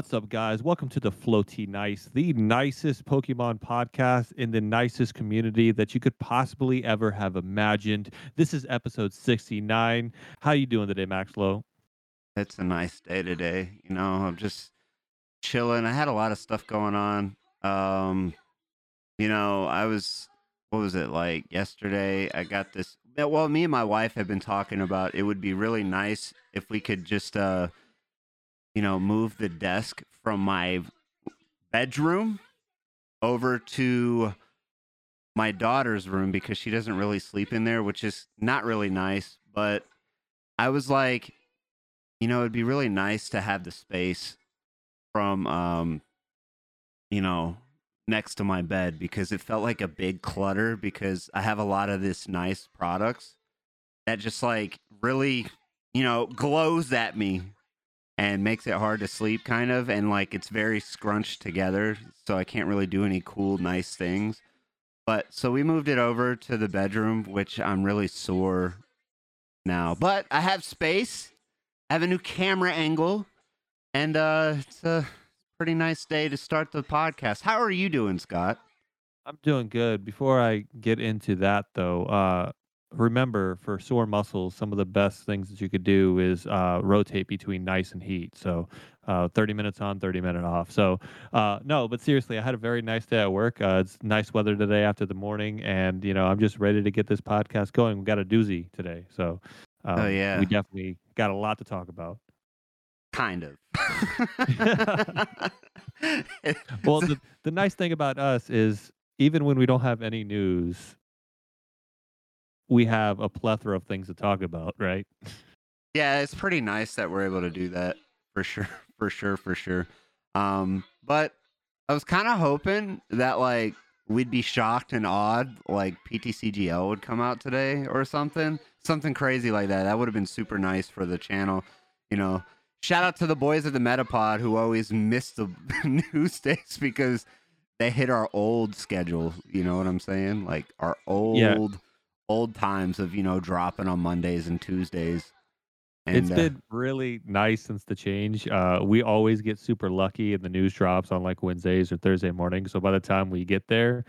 What's up, guys? Welcome to the Floaty Nice, the nicest Pokemon podcast in the nicest community that you could possibly ever have imagined. This is episode 69. How you doing today, Maxlow? It's a nice day today. You know, I'm just chilling. I had a lot of stuff going on. Um, you know, I was what was it like yesterday? I got this. Well, me and my wife have been talking about it would be really nice if we could just uh you know, move the desk from my bedroom over to my daughter's room because she doesn't really sleep in there, which is not really nice. But I was like, you know, it'd be really nice to have the space from, um, you know, next to my bed because it felt like a big clutter because I have a lot of this nice products that just like really, you know, glows at me and makes it hard to sleep kind of and like it's very scrunched together so i can't really do any cool nice things. But so we moved it over to the bedroom which i'm really sore now. But i have space. I have a new camera angle and uh it's a pretty nice day to start the podcast. How are you doing scott? I'm doing good. Before I get into that, though, uh, remember for sore muscles, some of the best things that you could do is uh, rotate between nice and heat. So uh, 30 minutes on, 30 minute off. So uh, no, but seriously, I had a very nice day at work. Uh, it's nice weather today after the morning, and you know I'm just ready to get this podcast going. We got a doozy today, so um, oh yeah, we definitely got a lot to talk about. Kind of. well, the, the nice thing about us is even when we don't have any news, we have a plethora of things to talk about, right? Yeah, it's pretty nice that we're able to do that for sure, for sure, for sure. Um, but I was kind of hoping that like we'd be shocked and awed, like PTCGL would come out today or something, something crazy like that. That would have been super nice for the channel, you know. Shout out to the boys at the Metapod who always miss the news days because they hit our old schedule. You know what I'm saying? Like our old. Yeah old times of you know dropping on Mondays and Tuesdays. And, it's uh, been uh, really nice since the change. Uh, we always get super lucky, and the news drops on like Wednesdays or Thursday morning. So by the time we get there,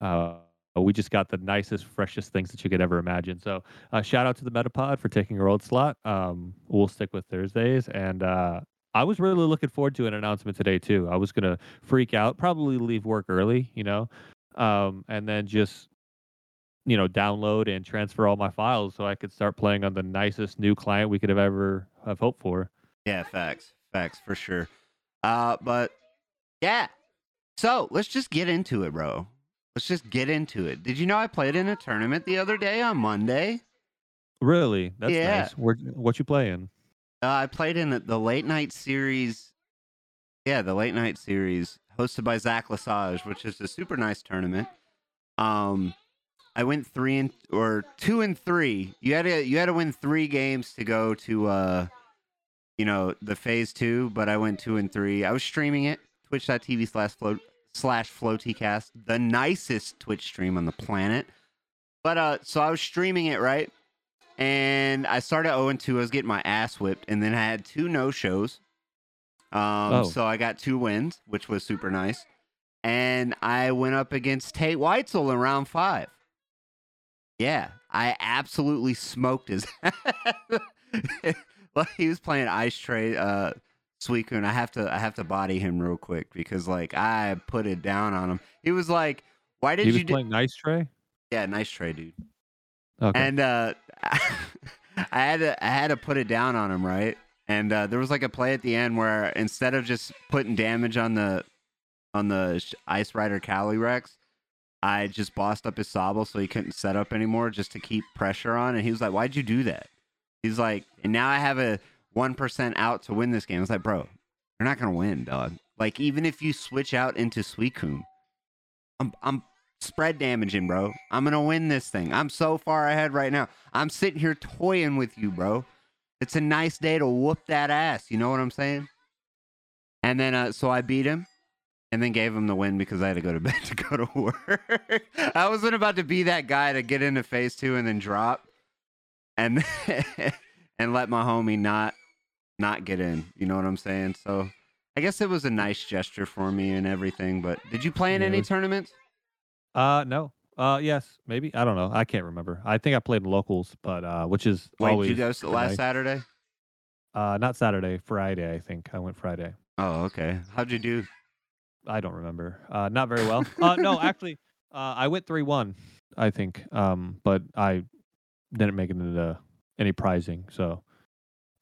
uh, we just got the nicest, freshest things that you could ever imagine. So uh, shout out to the Metapod for taking our old slot. Um, we'll stick with Thursdays, and uh, I was really looking forward to an announcement today too. I was gonna freak out, probably leave work early, you know, um, and then just you know download and transfer all my files so I could start playing on the nicest new client we could have ever have hoped for. Yeah, facts, facts for sure. Uh, but yeah, so let's just get into it, bro. Let's just get into it. Did you know I played in a tournament the other day on Monday? Really? That's yeah. nice. Where, what you playing? Uh, I played in the late night series. Yeah, the late night series hosted by Zach Lesage, which is a super nice tournament. Um, I went three and or two and three. You had to you had to win three games to go to uh you know the phase two, but I went two and three. I was streaming it twitch.tv slash float slash floatycast, the nicest Twitch stream on the planet. But uh so I was streaming it right, and I started 0 and 2. I was getting my ass whipped, and then I had two no shows. Um, oh. so I got two wins, which was super nice. And I went up against Tate Weitzel in round five. Yeah, I absolutely smoked his. well, he was playing Ice Tray uh, Suicune. I have to, I have to body him real quick because like I put it down on him. He was like, "Why did he you?" was do-? playing Nice Tray. Yeah, Nice Tray, dude. Okay. And uh, I had to, I had to put it down on him, right? And uh, there was like a play at the end where instead of just putting damage on the on the Ice Rider Calyrex, I just bossed up his Sobble so he couldn't set up anymore just to keep pressure on. And he was like, Why'd you do that? He's like, And now I have a 1% out to win this game. I was like, Bro, you're not going to win, dog. Like, even if you switch out into Suicune, I'm, I'm spread damaging, bro. I'm going to win this thing. I'm so far ahead right now. I'm sitting here toying with you, bro. It's a nice day to whoop that ass. You know what I'm saying? And then, uh, so I beat him and then gave him the win because I had to go to bed to go to work. I wasn't about to be that guy to get into phase two and then drop, and and let my homie not not get in. You know what I'm saying? So I guess it was a nice gesture for me and everything. But did you play in Yeah, any was- tournaments? Uh, no. Uh, yes, maybe. I don't know. I can't remember. I think I played in locals, but uh, which is Wait, always did you go last. Saturday? Uh, not Saturday, Friday. I think I went Friday. Oh, okay. How'd you do? I don't remember. Uh, not very well. uh, no, actually, uh, I went three one. I think. Um, but I didn't make it into any prizing. So,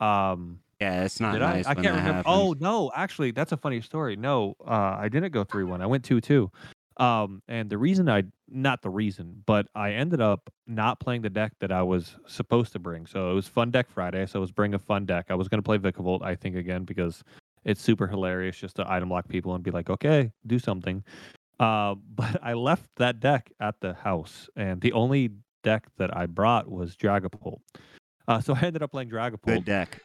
um, Yeah, it's not did nice I? I can't remember. happens. Oh no, actually, that's a funny story. No, uh, I didn't go three one. I went two two. Um, and the reason I not the reason, but I ended up not playing the deck that I was supposed to bring. So it was Fun Deck Friday. So I was bringing a fun deck. I was going to play Vikavolt, I think, again because it's super hilarious just to item lock people and be like, okay, do something. Uh, but I left that deck at the house, and the only deck that I brought was Dragapult. Uh, so I ended up playing Dragapult Good deck.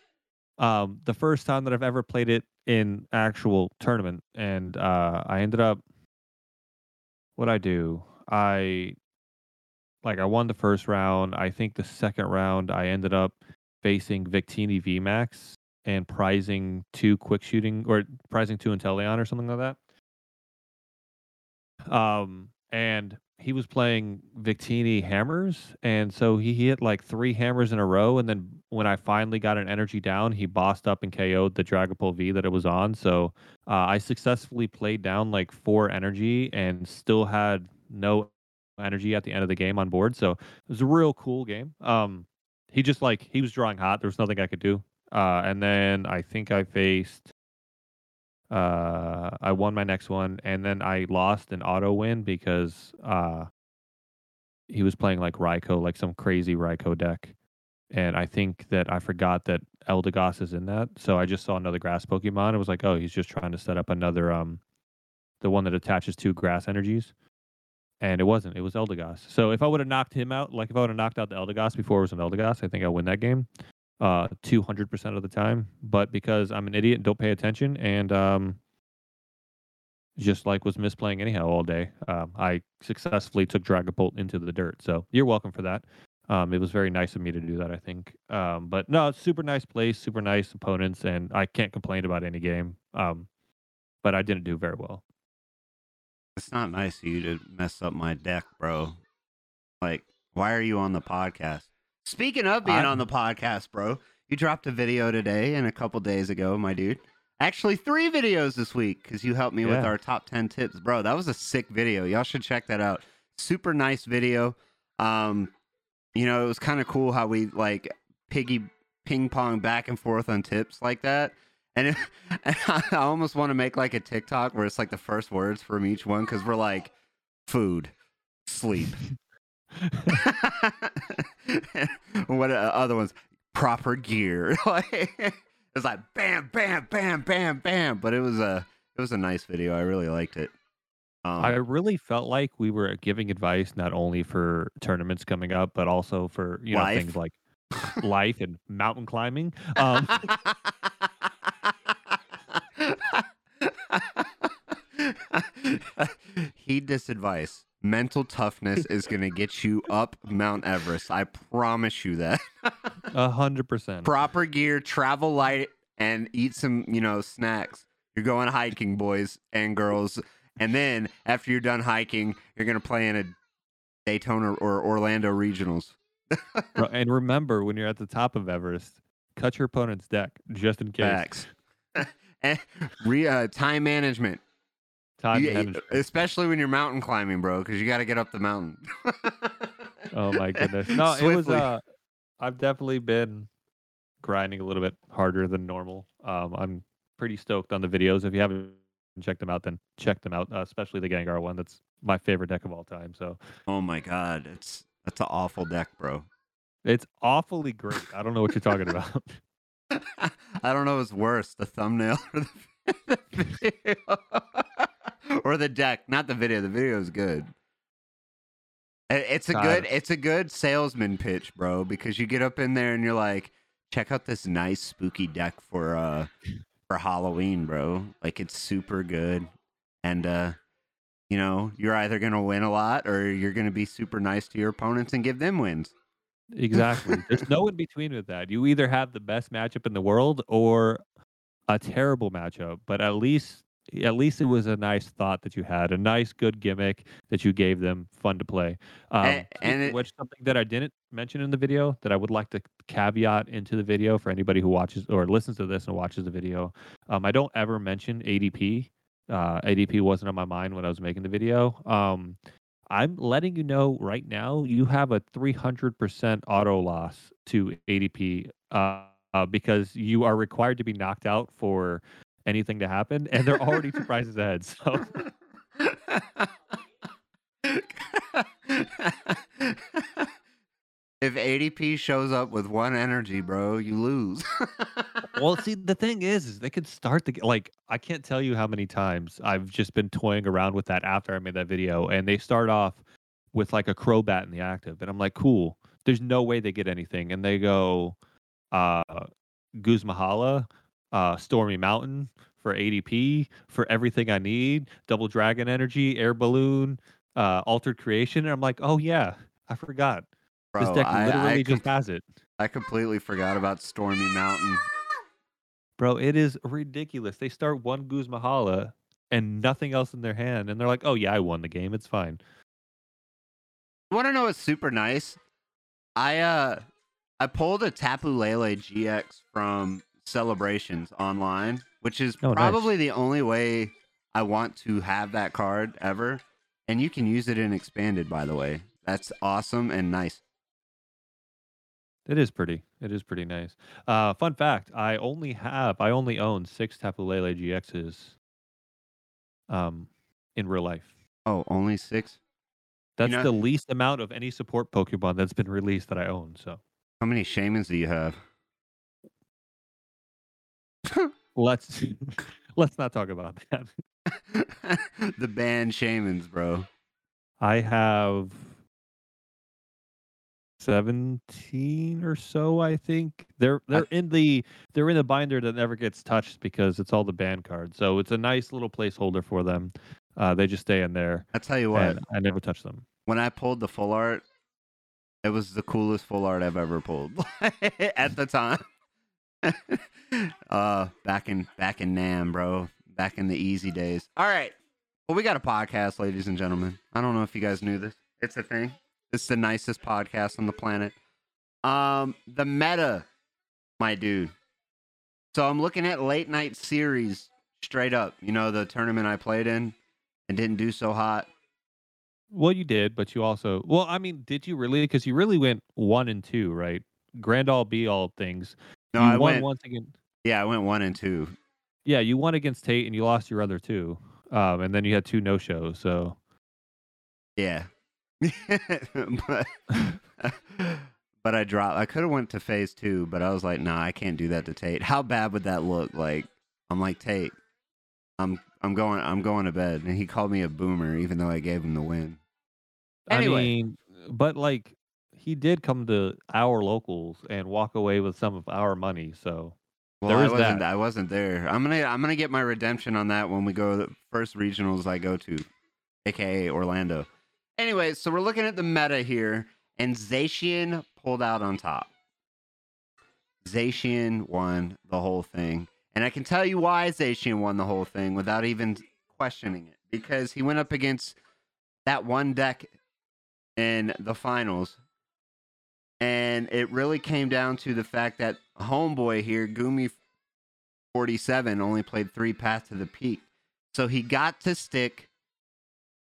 um, the first time that I've ever played it in actual tournament, and uh, I ended up. What I do, I like I won the first round. I think the second round I ended up facing Victini VMAX and prizing two quick shooting or prizing two Inteleon or something like that. Um, and he was playing Victini hammers, and so he hit like three hammers in a row. And then when I finally got an energy down, he bossed up and KO'd the Dragapult V that it was on. So uh, I successfully played down like four energy and still had no energy at the end of the game on board. So it was a real cool game. Um, he just like he was drawing hot. There was nothing I could do. Uh, and then I think I faced. Uh, I won my next one, and then I lost an auto win because uh, he was playing like Raikou, like some crazy Raikou deck, and I think that I forgot that Eldegoss is in that. So I just saw another grass Pokemon. It was like, oh, he's just trying to set up another um, the one that attaches two grass energies, and it wasn't. It was Eldegoss. So if I would have knocked him out, like if I would have knocked out the Eldegoss before it was an Eldegoss, I think I win that game uh 200% of the time but because i'm an idiot and don't pay attention and um just like was misplaying anyhow all day um i successfully took dragapult into the dirt so you're welcome for that um it was very nice of me to do that i think um but no super nice place super nice opponents and i can't complain about any game um but i didn't do very well It's not nice of you to mess up my deck, bro. Like, why are you on the podcast? Speaking of being I- on the podcast, bro, you dropped a video today and a couple days ago, my dude. Actually, three videos this week because you helped me with our top 10 tips. Bro, that was a sick video. Y'all should check that out. Super nice video. Um, you know, it was kind of cool how we like piggy ping pong back and forth on tips like that. And, it, and I almost want to make like a TikTok where it's like the first words from each one because we're like food, sleep. what uh, other ones? Proper gear. like it's like bam, bam, bam, bam, bam. But it was a it was a nice video. I really liked it. Um, I really felt like we were giving advice not only for tournaments coming up, but also for you know Life. things like life and mountain climbing. Um, Heed this advice. Mental toughness is going to get you up Mount Everest. I promise you that. A hundred percent. Proper gear, travel light, and eat some, you know, snacks. You're going hiking, boys and girls. And then after you're done hiking, you're going to play in a Daytona or Orlando regionals. And remember, when you're at the top of Everest, cut your opponent's deck just in case. Facts. and re, uh, time management. Time You- especially when you're mountain climbing, bro, because you got to get up the mountain. Oh my goodness. No, it was. Uh, I've definitely been grinding a little bit harder than normal. Um, I'm pretty stoked on the videos. If you haven't checked them out, then check them out. Uh, especially the Gengar one. That's my favorite deck of all time. So oh my god, it's that's an awful deck, bro. it's awfully great. I don't know what you're talking about. I don't know what's worse, the thumbnail or the, the video. Or the deck. Not the video. The video is good. It's a good it's a good salesman pitch, bro, because you get up in there and you're like, check out this nice spooky deck for uh for Halloween, bro. Like it's super good. And uh you know, you're either going to win a lot or you're going to be super nice to your opponents and give them wins. Exactly. There's no in between with that. You either have the best matchup in the world or a terrible matchup, but at least at least it was a nice thought that you had, a nice good gimmick that you gave them, fun to play. Um, and, and it, which something that I didn't mention in the video that I would like to caveat into the video for anybody who watches or listens to this and watches the video. Um, I don't ever mention ADP. Uh, ADP wasn't on my mind when I was making the video. Um, I'm letting you know right now you have a 300% auto loss to ADP uh, uh, because you are required to be knocked out for anything to happen, and they're already two prices ahead. So. if ADP shows up with one energy, bro, you lose. well, see, the thing is, is they could start the like. I can't tell you how many times I've just been toying around with that after I made that video, and they start off with like a Crobat in the active, and I'm like, cool. There's no way they get anything, and they go, uh, Guzmahala, uh, Stormy Mountain for ADP for everything I need, Double Dragon Energy, Air Balloon, uh, Altered Creation, and I'm like, oh yeah, I forgot. Bro, this deck I, literally I, just com- has it. I completely forgot about Stormy Mountain. Bro, it is ridiculous. They start one Guzmahala and nothing else in their hand, and they're like, "Oh yeah, I won the game. It's fine." You want to know what's super nice? I uh, I pulled a Tapu Lele GX from Celebrations online, which is Oh, nice. probably the only way I want to have that card ever. And you can use it in expanded, by the way. That's awesome and nice. It is pretty. It is pretty nice. Uh, fun fact: I only have, I only own six Tapu Lele GXs. Um, in real life, Oh, only six? that's know- the least amount of any support Pokemon that's been released that I own. So How many shamans do you have? Let's let's not talk about that. the band shamans, bro. I have 17 or so, I think. They're they're in the they're in the binder that never gets touched because it's all the band cards. So it's a nice little placeholder for them. Uh, they just stay in there I tell you what, I never touch them. when I pulled the full art, it was the coolest full art I've ever pulled at the time. uh, back in back in Nam, bro. Back in the easy days. All right. Well, we got a podcast, ladies and gentlemen. I don't know if you guys knew this. It's a thing. It's the nicest podcast on the planet. Um, the meta, my dude. So I'm looking at late night series straight up. You know, the tournament I played in and didn't do so hot. Well, you did, but you also well, I mean, did you really? Because you really went one and two, right? Grand all be all things. No, you I won went. once again. Yeah, I went one and two. Yeah, you won against Tate and you lost your other two. Um, and then you had two no shows. So Yeah. but but I dropped. I could have went to phase two, but I was like, nah, I can't do that to Tate. How bad would that look? Like, I'm like Tate. I'm I'm going I'm going to bed, and he called me a boomer, even though I gave him the win. Anyway. I mean, but like he did come to our locals and walk away with some of our money. So Well, There I wasn't. that. I wasn't there. I'm gonna I'm gonna get my redemption on that when we go to the first regionals I go to, aka Orlando. Anyway, so we're looking at the meta here, and Zacian pulled out on top. Zacian won the whole thing, and I can tell you why Zacian won the whole thing without even questioning it, because he went up against that one deck in the finals and it really came down to the fact that homeboy here, Gumi 47, only played three Path to the Peak. So he got to stick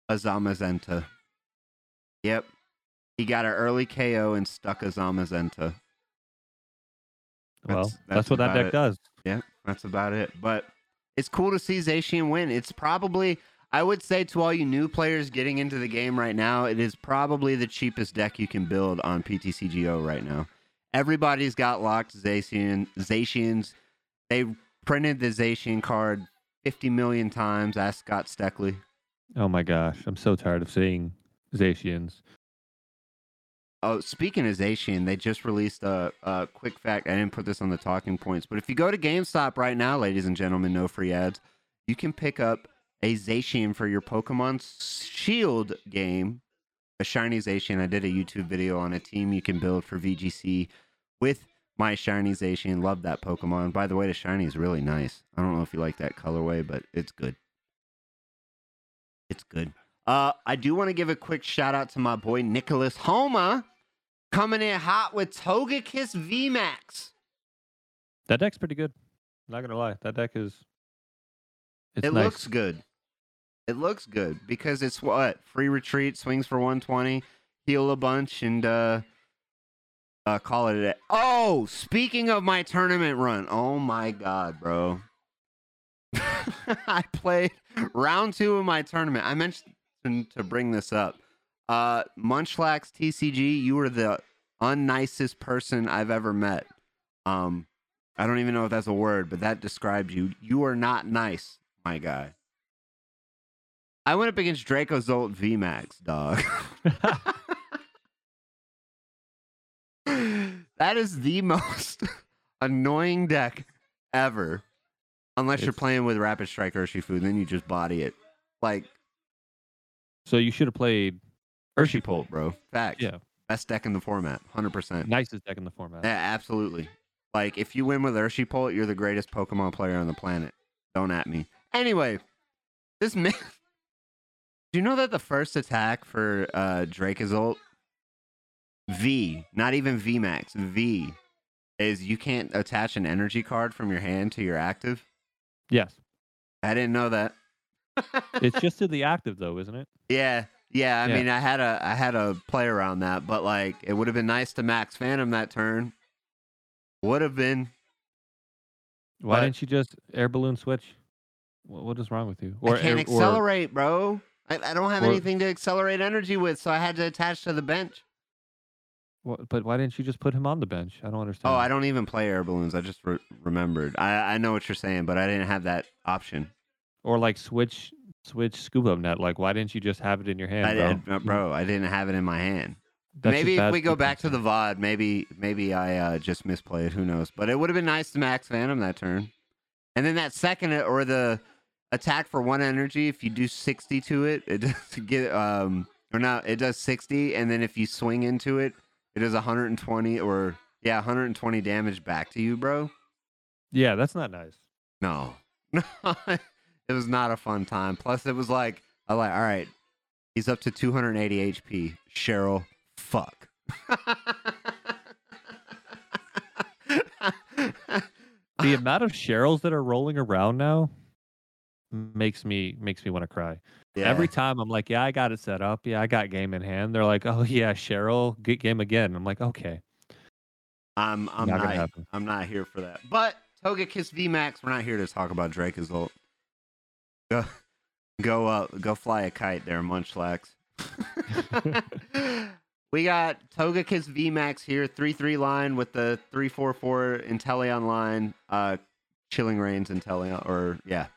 a Zamazenta. Yep. He got an early KO and stuck a Zamazenta. well, That's- that's, that's what that deck it. does. Yeah, that's about it. But it's cool to see Zacian win. It's probably, I would say to all you new players getting into the game right now, it is probably the cheapest deck you can build on PTCGO right now. Everybody's got locked Zacian, Zacians. They printed the Zacian card 50 million times. Ask Scott Steckley. Oh my gosh, I'm so tired of seeing Zacians. Oh, speaking of Zacian, they just released a, a quick fact. I didn't put this on the talking points, but if you go to GameStop right now, ladies and gentlemen, no free ads, you can pick up a Zacian for your Pokemon Shield game. A shiny Zacian. I did a YouTube video on a team you can build for VGC with My shiny Zacian. Love that Pokemon. By the way, the shiny is really nice. I don't know if you like that colorway, but it's good. It's good. Uh, I do want to give a quick shout out to my boy Nicholas Homa coming in hot with Togekiss VMAX. That deck's pretty good. Not gonna lie, that deck is. It nice. looks good. It looks good because it's what free retreat, swings for 120, heal a bunch, and uh, uh call it a day. Oh, speaking of my tournament run, oh my god, bro! I played round two of my tournament. I mentioned to bring this up. Uh, Munchlax TCG, you were the unnicest person I've ever met. Um, I don't even know if that's a word, but that describes you. You are not nice, my guy. I went up against Dracozolt VMAX, dog. that is the most annoying deck ever. Unless you're playing with Rapid Strike Urshifu, then you just body it. Like So you should have played Urshipolt, bro. Facts. Yeah. Best deck in the format. 100%. nicest deck in the format. Yeah, absolutely. Like, if you win with Urshipolt, you're the greatest Pokemon player on the planet. Don't at me. Anyway, this man. Do you know that the first attack for uh, Dracozolt, V, not even VMAX, V, is you can't attach an energy card from your hand to your active? Yes, I didn't know that. it's just to the active though, isn't it? Yeah, yeah. I Yeah. mean, I had a I had a play around that, but like, it would have been nice to max Phantom that turn. Would have been. Why But- didn't you just air balloon switch? What, what is wrong with you? I can't or- accelerate, bro. I, I don't have or- anything to accelerate energy with, so I had to attach to the bench. What, but why didn't you just put him on the bench? I don't understand. Oh, I don't even play air balloons. I just re- remembered. I I know what you're saying, but I didn't have that option. Or like switch switch scuba net. Like why didn't you just have it in your hand, I bro? did, uh, bro. I didn't have it in my hand. That's maybe if we go back to the. VOD, maybe maybe I uh, just misplayed. Who knows? But it would have been nice to max Phantom that turn, and then that second or the attack for one energy. If you do sixty to it, it does get um or not. It does sixty, and then if you swing into it, it does one hundred and twenty or yeah, one hundred and twenty damage back to you, bro. Yeah, that's not nice. No, no, it was not a fun time. Plus, it was like I like all right. He's up to 280 HP. Cheryl, fuck. The amount of Cheryls that are rolling around now makes me makes me want to cry. Yeah. Every time I'm like, yeah, I got it set up. Yeah, I got game in hand. They're like, oh yeah, Cheryl, get game again. I'm like, okay, I'm I'm Not not. I'm not here for that. But Togekiss VMAX, we're not here to talk about Dracozolt. Go go up, go fly a kite there, Munchlax. we got Togekiss VMAX here, 3-3 line with the 3-4-4 Inteleon line, uh Chilling rains Inteleon, or yeah.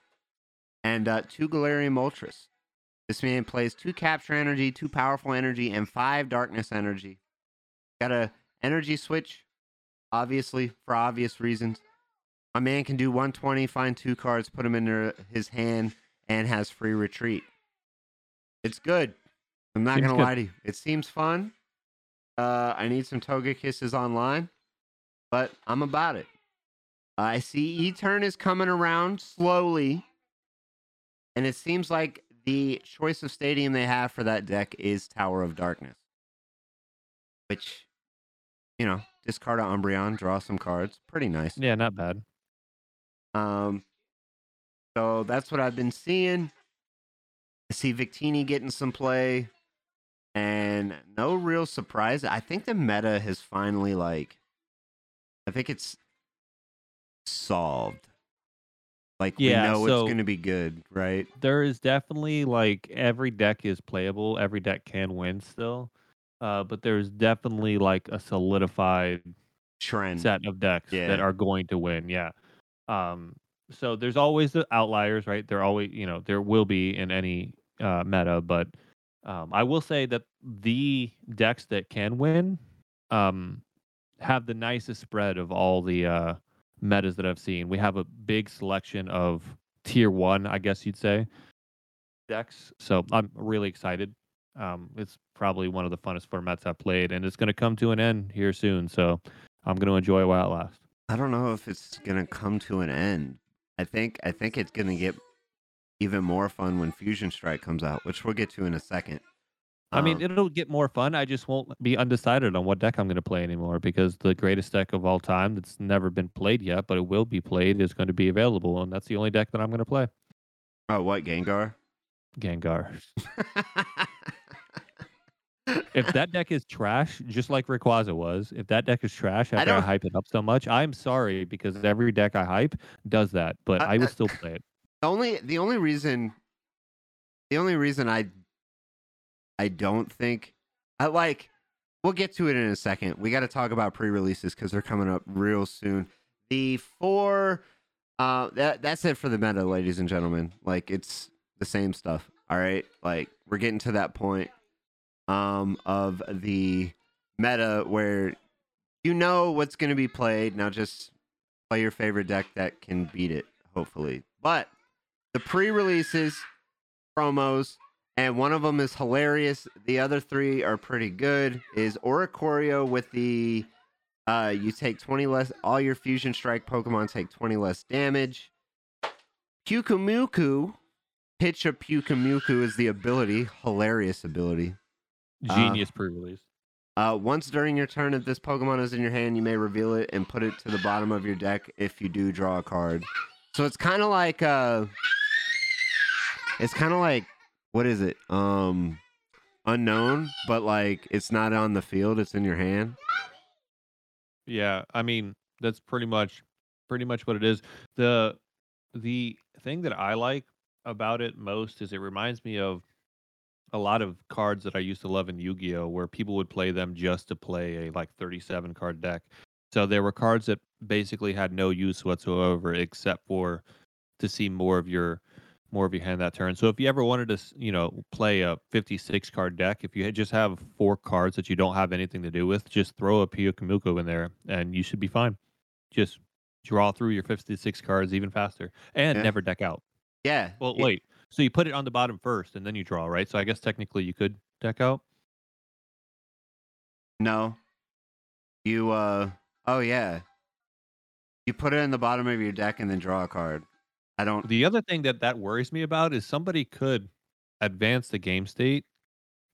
And uh two Galarian Moltres. This man plays two capture energy, two powerful energy, and five darkness energy. Got a energy switch, obviously, for obvious reasons. My man can do 120, find two cards, put them in his hand, and has free retreat. It's good. I'm not Seems gonna good. lie to you. It seems fun. Uh, I need some Togekisses online, but I'm about it. I see E turn is coming around slowly, and it seems like the choice of stadium they have for that deck is Tower of Darkness, which, you know, discard a Umbreon, draw some cards, pretty nice. yeah, not bad. Um, so that's what I've been seeing. I see Victini getting some play, and no real surprise. I think the meta has finally like, I think it's solved. Like Yeah, we know so- it's going to be good, right? There is definitely like every deck is playable. Every deck can win still, uh, but there's definitely like a solidified Trend. set of decks Yeah. that are going to win. Yeah. Um, so there's always the outliers, right? There always, you know, there will be in any uh, meta, but um, I will say that the decks that can win um, have the nicest spread of all the uh, metas that I've seen. We have a big selection of tier one, I guess you'd say, decks. So I'm really excited. Um, it's probably one of the funnest formats I've played, and it's going to come to an end here soon. So I'm gonna enjoy it while it lasts. I don't know if it's gonna come to an end. I think I think it's gonna get even more fun when Fusion Strike comes out, which we'll get to in a second. I mean, Um, it'll get more fun. I just won't be undecided on what deck I'm going to play anymore because the greatest deck of all time that's never been played yet, but it will be played, is going to be available, and that's the only deck that I'm going to play. oh, what Gengar? Gengar. if that deck is trash, just like Rayquaza was, if that deck is trash after I, don't- hype it up so much, I'm sorry because every deck I hype does that, but I- I, would I- still play it. The only the only reason the only reason I I don't think I like we'll get to it in a second. We got to talk about pre-releases cuz they're coming up real soon. The four uh that that's it for the meta ladies and gentlemen. Like it's the same stuff. All right? Like we're getting to that point um of the meta where you know what's going to be played. Now just play your favorite deck that can beat it hopefully. But the pre-releases promos and one of them is hilarious the other three are pretty good is oricorio with the uh you take 20 less all your fusion strike pokemon take 20 less damage Pyukumuku pitch a Pyukumuku is the ability hilarious ability Uh, Genius pre-release. uh, once during your turn, if this Pokemon is in your hand, you may reveal it and put it to the bottom of your deck if you do draw a card. So it's kind of like uh, it's kind of like what is it? Um, unknown, but like it's not on the field; it's in your hand. Yeah, I mean that's pretty much pretty much what it is. The the thing that I like about it most is it reminds me of a lot of cards that I used to love in Yu-Gi-Oh where people would play them just to play a like 37 card deck. So there were cards that basically had no use whatsoever except for to see more of your more of your hand that turn. So if you ever wanted to, you know, play a 56 card deck, if you just have four cards that you don't have anything to do with, just throw a Pyukumuku in there and you should be fine. Just draw through your 56 cards even faster and Yeah. never deck out. Yeah. Well, it- wait. So you put it on the bottom first and then you draw, right? So I guess technically you could deck out. No. You uh. Oh yeah. You put it in the bottom of your deck and then draw a card. I don't. The other thing that that worries me about is somebody could advance the game state.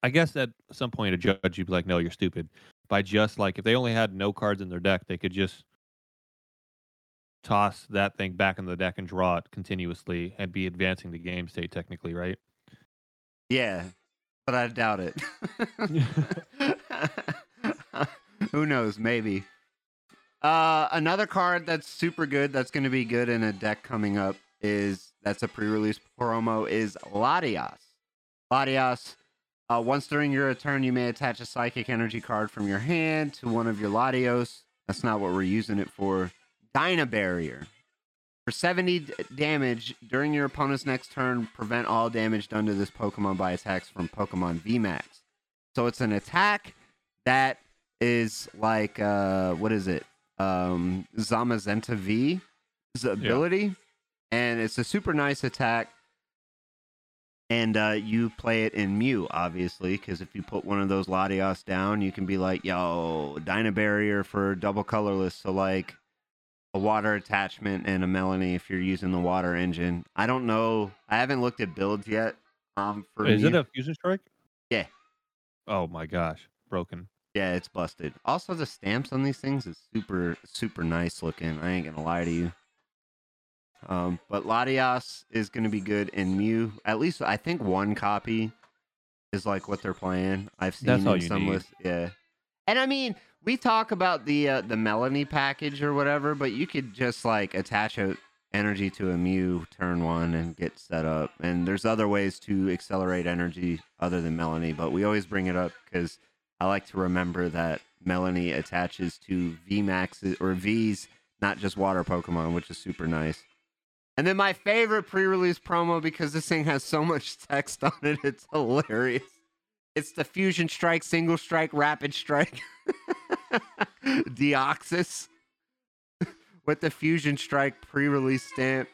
I guess at some point a judge would be like, "No, you're stupid." By just like if they only had no cards in their deck, they could just toss that thing back in the deck and draw it continuously and be advancing the game state technically, right? Yeah, but I doubt it. Who knows? Maybe. Uh, another card that's super good. That's going to be good in a deck coming up is that's a pre-release promo is Latias. Latias. Uh, once during your turn, you may attach a psychic energy card from your hand to one of your Latios. That's not what we're using it for. Dyna Barrier. For 70 d- damage during your opponent's next turn, prevent all damage done to this Pokemon by attacks from Pokemon VMAX. So it's an attack that is like uh what is it? Um Zamazenta V's ability. And it's a super nice attack. And uh, you play it in Mew, obviously, because if you put one of those Latios down, you can be like, yo, Dyna Barrier for double colorless. So, like, a water attachment and a Melanie if you're using the water engine. I don't know. I haven't looked at builds yet. Um, for Is it a fusion strike? Yeah. Oh my gosh, broken. Yeah, it's busted. Also, the stamps on these things is super, super nice looking. I ain't gonna lie to you. Um, but Latias is gonna be good in Mew. At least I think one copy is like what they're playing. I've seen That's in some need. lists. Yeah, and I mean, we talk about the uh, the Melanie package or whatever, but you could just like attach a energy to a Mew turn one and get set up. And there's other ways to accelerate energy other than Melanie, but we always bring it up because I like to remember that Melanie attaches to VMAX or V's, not just water Pokemon, which is super nice. And then my favorite pre-release promo because this thing has so much text on it, it's hilarious. It's the Fusion Strike, Single Strike, Rapid Strike, Deoxys with the Fusion Strike pre-release stamp.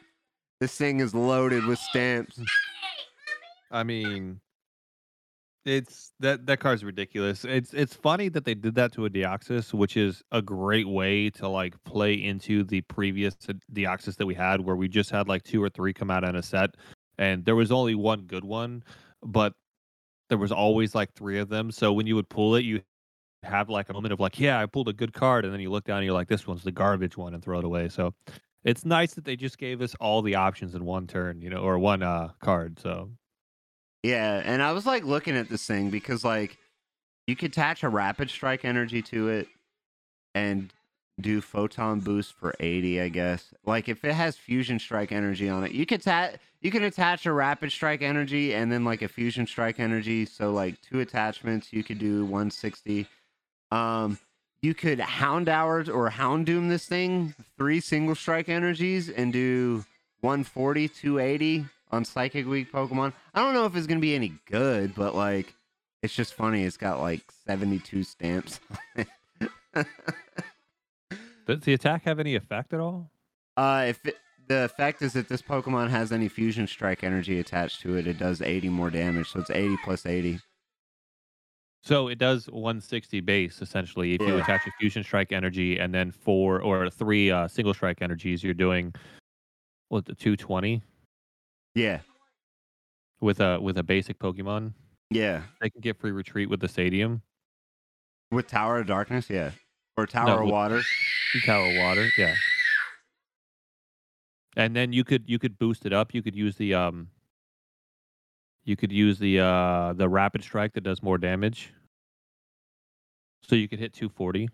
This thing is loaded with stamps. I mean, It's that that card's ridiculous. It's it's funny that they did that to a Deoxys, which is a great way to like play into the previous Deoxys that we had, where we just had like two or three come out in a set, and there was only one good one, but there was always like three of them. So when you would pull it, you have like a moment of like, yeah, I pulled a good card, and then you look down and you're like, this one's the garbage one, and throw it away. So it's nice that they just gave us all the options in one turn, you know, or one uh card. So Yeah, and I was like looking at this thing because like you could attach a rapid strike energy to it and do photon boost for 80, I guess. Like if it has fusion strike energy on it, you could ta- you can attach a rapid strike energy and then like a fusion strike energy, so like two attachments, you could do 160. Um you could Houndour or Houndoom this thing, three single strike energies, and do 140, 280 on Psychic Weak Pokemon. I don't know if it's going to be any good, but like, it's just funny. It's got like 72 stamps. Does the attack have any effect at all? Uh, if it, the effect is that this Pokemon has any Fusion Strike energy attached to it, it does 80 more damage. So it's 80 plus 80. So it does 160 base essentially. If you attach a fusion strike energy and then four or three uh, single strike energies, you're doing what the 220 Yeah. with a with a basic Pokemon. Yeah. They can get free retreat with the stadium, With Tower of Darkness, yeah. Or Tower of with- Water. Tower of Water, yeah. And then you could you could boost it up. You could use the um. You could use the uh the rapid strike that does more damage. So you could hit 240.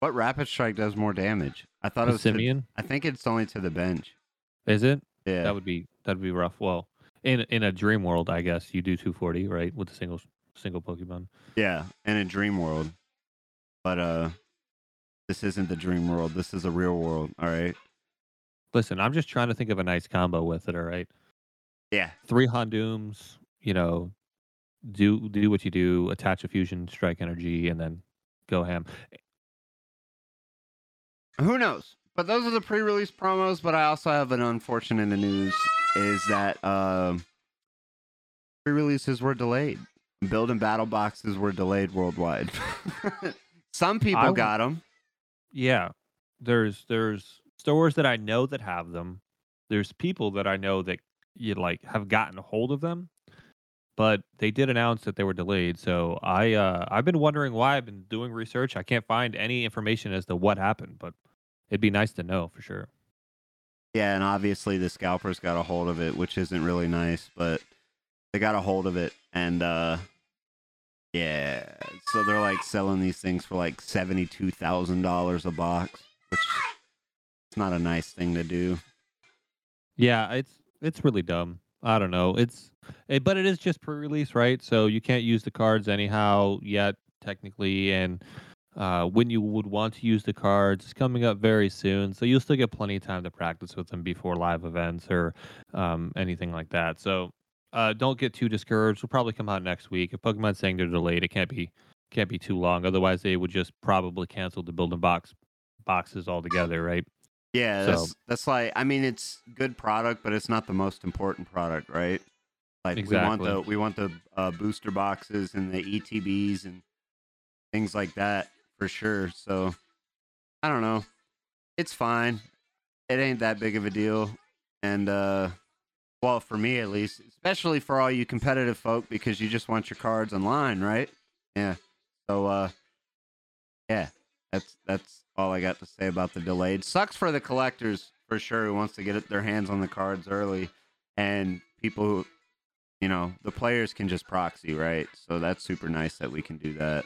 What Rapid Strike does more damage? I thought it was. To, Simeon, I think it's only to the bench. Is it? Yeah. That would be that'd be rough. Well, in in a dream world, I guess you do 240, right, with a single single Pokemon. Yeah, in a dream world. But uh this isn't the dream world. This is a real world, all right? Listen, I'm just trying to think of a nice combo with it. All right, Yeah. three Houndooms. You know, do do what you do. Attach a fusion strike energy, and then go ham. Who knows? But those are the pre-release promos, but I also have an unfortunate news is that um pre-releases were delayed. Build and battle boxes were delayed worldwide. Some people I w- got them. Yeah, there's there's stores that I know that have them. There's people that I know that you like have gotten a hold of them, but they did announce that they were delayed. So I uh, I've been wondering why. I've been doing research. I can't find any information as to what happened, but it'd be nice to know for sure. Yeah, and obviously the scalpers got a hold of it, which isn't really nice, but they got a hold of it and uh yeah, so they're like selling these things for like $72,000 a box, which it's not a nice thing to do. Yeah, it's it's really dumb. I don't know. It's it, but it is just pre-release, right? So you can't use the cards anyhow yet, technically. And uh, when you would want to use the cards, it's coming up very soon. So you'll still get plenty of time to practice with them before live events or um, anything like that. So uh, don't get too discouraged. It'll probably come out next week. If Pokemon's saying they're delayed, it can't be can't be too long. Otherwise, they would just probably cancel the building box boxes altogether, right? Yeah, So- that's that's like I mean it's good product, but it's not the most important product, right? Like we want the we want the uh, booster boxes and the ETBs and things like that for sure. So I don't know. It's fine. It ain't that big of a deal. And uh well, for me at least, especially for all you competitive folk because you just want your cards online, right? Yeah. So uh yeah, that's that's all I got to say about the delayed. Sucks for the collectors for sure who wants to get their hands on the cards early, and people who, you know, the players can just proxy, right? So that's super nice that we can do that.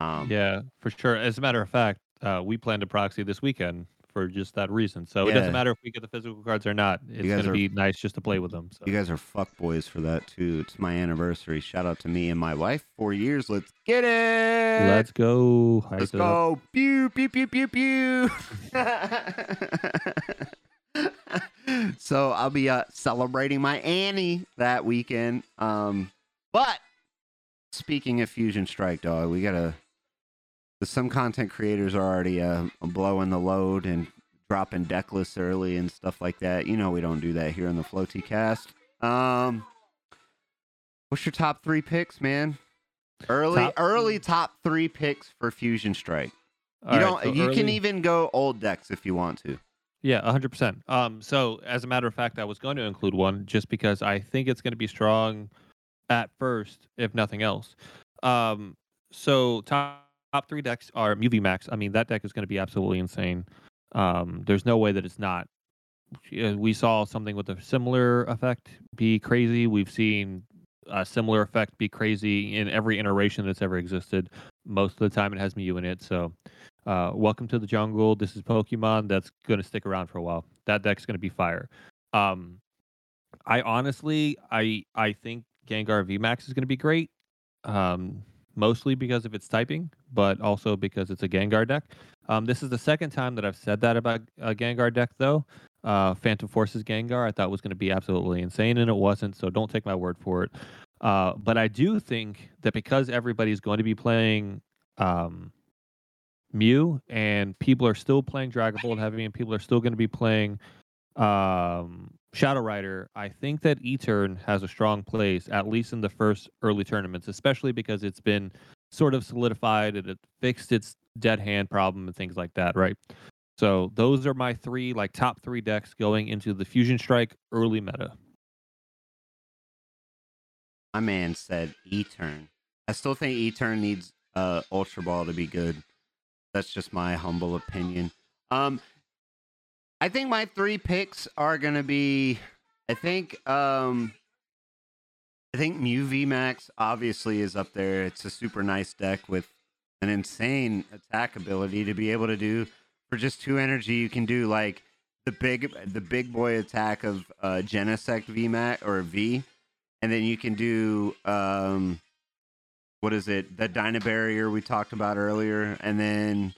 Um, Yeah, for sure. As a matter of fact, uh, we plan to proxy this weekend for just that reason. So it Yeah. doesn't matter if we get the physical cards or not. It's guys going to are- be nice just to play with them. So. You guys are fuck boys for that too. It's my anniversary. Shout out to me and my wife. Four years. Let's get it. Let's go. Hype Let's it up. go. Pew, pew, pew, pew, pew. so I'll be uh, celebrating my Annie that weekend. Um, but speaking of Fusion Strike, dog, we got to. Some content creators are already uh, blowing the load and dropping deck lists early and stuff like that. You know, we don't do that here in the Floaty cast. Um, What's your top three picks, man? Early, Top- early top three picks for Fusion Strike. All you right, don't. so you can even go old decks if you want to. Yeah, hundred percent. Um, so as a matter of fact, I was going to include one just because I think it's going to be strong at first, if nothing else. Um, so top top three decks are Mew VMAX. I mean, that deck is going to be absolutely insane. Um, there's no way that it's not. We saw something with a similar effect be crazy. We've seen a similar effect be crazy in every iteration that's ever existed. Most of the time, it has Mew in it. So uh, welcome to the jungle. This is Pokemon that's going to stick around for a while. That deck's going to be fire. Um, I honestly, I I think Gengar VMAX is going to be great. Um, mostly because of its typing, but also because it's a Gengar deck. Um, this is the second time that I've said that about a Gengar deck, though. Uh, Phantom Forces Gengar, I thought was going to be absolutely insane, and it wasn't. So don't take my word for it. Uh, but I do think that because everybody's going to be playing um, Mew, and people are still playing Dragon Ball Heavy, and people are still going to be playing um, Shadow Rider. I think that Etern has a strong place, at least in the first early tournaments, especially because it's been sort of solidified and it fixed its dead hand problem and things like that, right? So those are my three, like top three decks going into the Fusion Strike early meta. My man said E-turn. I still think E-turn needs uh Ultra Ball to be good. That's just my humble opinion. Um I think my three picks are gonna be I think um I think Mew VMAX obviously is up there. It's a super nice deck with an insane attack ability to be able to do for just two energy you can do like the big the big boy attack of uh Genesect VMAX or V and then you can do um what is it the dyna barrier we talked about earlier and then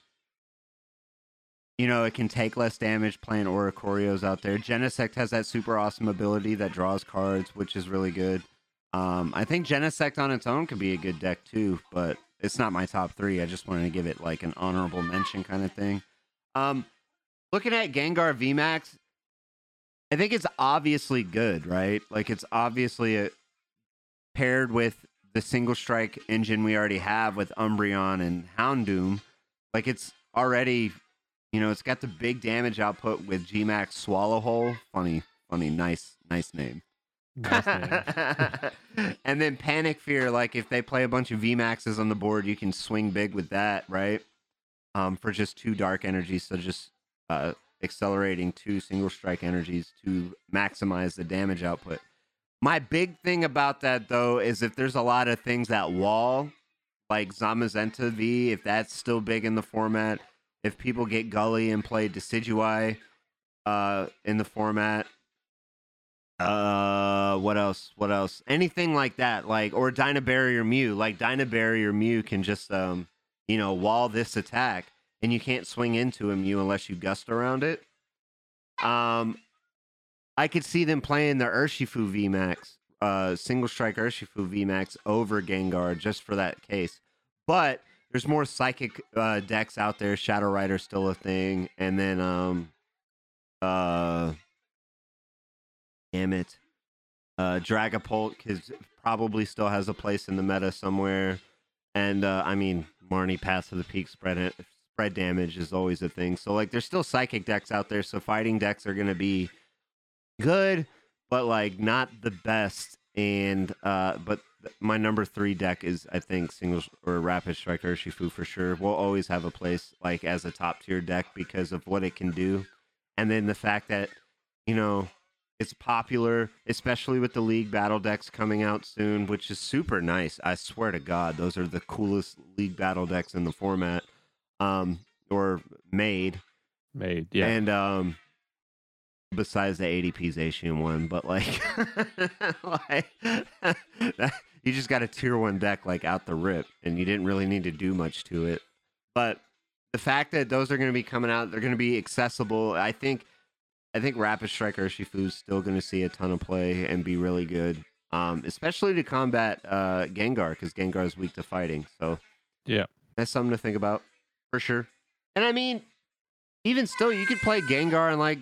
you know it can take less damage playing oricorios out there genesect has that super awesome ability that draws cards which is really good um i think genesect on its own could be a good deck too but it's not my top three i just wanted to give it like an honorable mention kind of thing um looking at gengar vmax I think it's obviously good, right? Like it's obviously a, paired with the single strike engine we already have with Umbreon and Houndoom. Like it's already, you know, it's got the big damage output with Gmax Swallowhole. Funny, funny, nice, nice name. Nice name. and then Panic Fear, like if they play a bunch of VMAXs on the board, you can swing big with that, right? Um, for just two dark energies, so just uh, accelerating two single strike energies to maximize the damage output. My big thing about that though is if there's a lot of things that wall, like Zamazenta V, if that's still big in the format, if people get Gully and play Decidueye uh, in the format, uh, what else? What else? Anything like that, like or Dyna Barrier Mew, like Dyna Barrier Mew can just um, you know, wall this attack, and you can't swing into a Mew unless you gust around it. Um, I could see them playing the Urshifu VMAX, uh, single strike Urshifu VMAX over Gengar just for that case. But there's more psychic uh, decks out there. Shadow Rider's still a thing, and then um, uh, damn it, uh, Dragapult is probably still has a place in the meta somewhere. And uh, I mean, Marnie Pass to the Peak spread spread damage is always a thing. So like, there's still psychic decks out there. So fighting decks are gonna be good, but like not the best. And uh, but my number three deck is I think singles or Rapid Strike Urshifu for sure. Will always have a place like as a top tier deck because of what it can do, and then the fact that you know it's popular, especially with the league battle decks coming out soon, which is super nice. I swear to God, those are the coolest league battle decks in the format, um, or made. Made, yeah. And um, besides the ADP Zacian one, but like, like that, you just got a tier one deck like out the rip, and you didn't really need to do much to it. But the fact that those are going to be coming out, they're going to be accessible. I think, I think Rapid Striker Urshifu is still going to see a ton of play and be really good, um, especially to combat uh, Gengar because Gengar is weak to fighting. So Yeah. that's something to think about for sure. And I mean, even still, you could play Gengar and like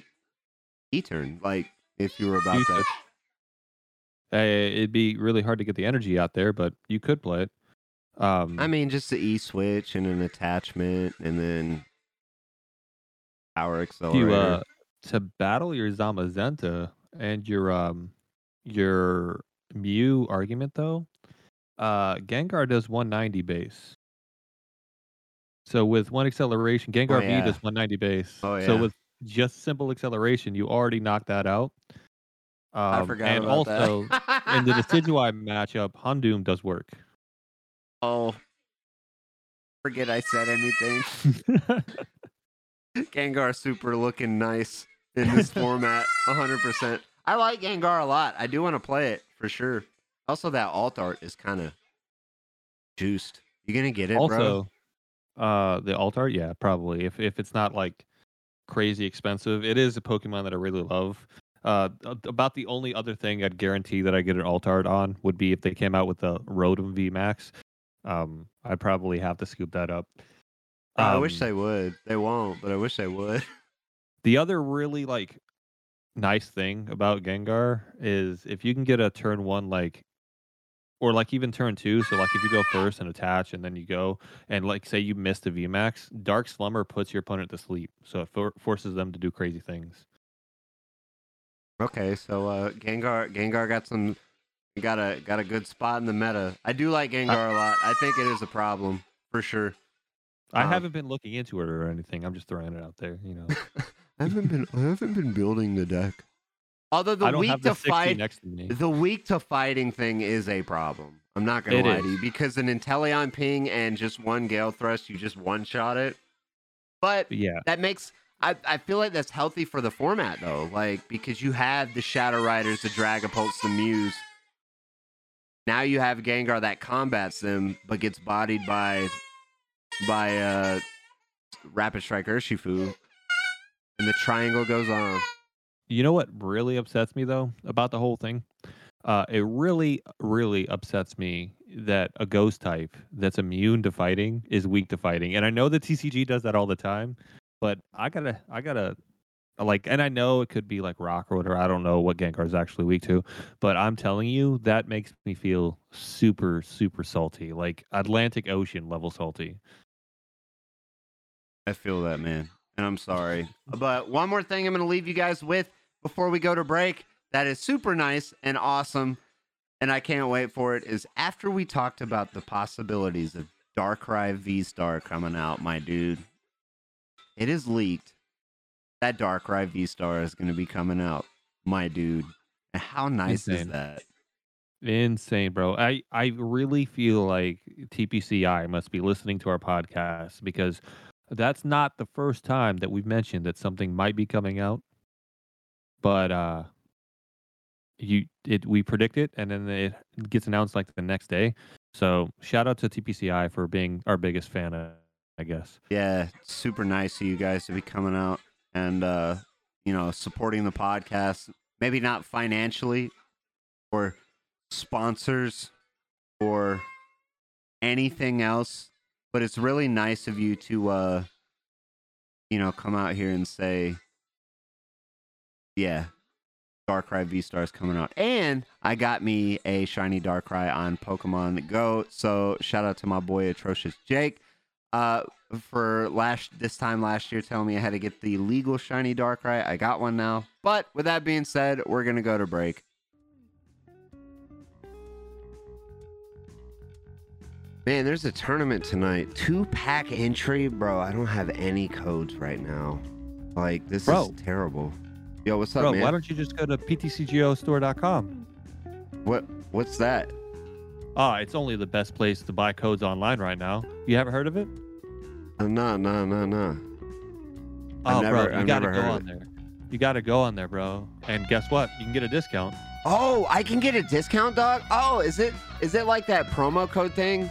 E-turn, like if you were about You that. could. Uh, it'd be really hard to get the energy out there, but you could play it. Um, I mean, just the E switch and an attachment, and then power accelerator. to uh, to battle your Zamazenta and your um your Mew argument though, uh, Gengar does 190 base. So with one acceleration, Gengar Oh, yeah. Does 190 base. Oh, So yeah. with just simple acceleration, you already knocked that out. Um, I forgot and about also that. in the Decidueye matchup, Houndoom does work. oh, forget I said anything. Gengar super looking nice in this format, 100%. I like Gengar a lot. I do want to play it for sure. Also, that alt art is kind of juiced. You gonna get it, bro? also, uh, the alt art, yeah, probably. If if it's not like crazy expensive, it is a Pokemon that I really love. Uh, about the only other thing I'd guarantee that I get an alt art on would be if they came out with the Rotom V Max. Um, I'd probably have to scoop that up. I wish Um, they would. They won't, but I wish they would. The other really like nice thing about Gengar is if you can get a turn one like or like even turn two, so like if you go first and attach and then you go and like say you missed a VMAX, Dark Slumber puts your opponent to sleep. So it for- forces them to do crazy things. Okay, so uh, Gengar, Gengar got some, got a got a good spot in the meta. I do like Gengar a lot. I think it is a problem for sure. I Um, haven't been looking into it or anything. I'm just throwing it out there, you know. I haven't been I haven't been building the deck. Although the I don't weak the to fight next to me. the weak to fighting thing is a problem. I'm not gonna It lie is. to you because an Inteleon ping and just one Gale Thrust, you just one shot it. But But yeah, that makes I, I feel like that's healthy for the format though, like because you have the Shadow Riders, the Dragapults, the Mews. Now you have Gengar that combats them, but gets bodied by by uh Rapid Strike Urshifu, and the triangle goes on. You know what really upsets me though about the whole thing? Uh, it really, really upsets me that a ghost type that's immune to fighting is weak to fighting. And I know the TCG does that all the time, but I gotta, I gotta, like, and I know it could be like rock or whatever. I don't know what Gengar is actually weak to, but I'm telling you that makes me feel super, super salty, like Atlantic Ocean level salty. I feel that, man. And I'm sorry. But one more thing I'm to leave you guys with before we go to break that is super nice and awesome. And I can't wait for it is after we talked about the possibilities of Darkrai V Star coming out, my dude. It is leaked that Darkrai V Star is going to be coming out, my dude. How nice is that? Insane, bro. I I really feel like TPCI must be listening to our podcast because that's not the first time that we've mentioned that something might be coming out. But uh you it we predict it and then it gets announced like the next day. So shout out to TPCI for being our biggest fan, uh, I guess. Yeah, super nice of you guys to be coming out and uh, you know, supporting the podcast. Maybe not financially or sponsors or anything else, but it's really nice of you to uh you know, come out here and say yeah, Darkrai V Star's coming out. And I got me a shiny Darkrai on Pokemon Go. So shout out to my boy Atrocious Jake. Uh for last this time last year telling me I had to get the legal shiny Darkrai. I got one now. But with that being said, we're gonna go to break. Man, there's a tournament tonight. Two pack entry, bro. I don't have any codes right now. Like this Bro. is terrible. Yo, what's up, Bro, man? why don't you just go to ptcgostore.com? What what's that? Ah, it's only the best place to buy codes online right now. You haven't heard of it? No, no, no, no. Oh, never- bro, you I've gotta never go heard on there. You gotta go on there, bro. And guess what? You can get a discount. Oh, I can get a discount, dog. Oh, is it is it like that promo code thing?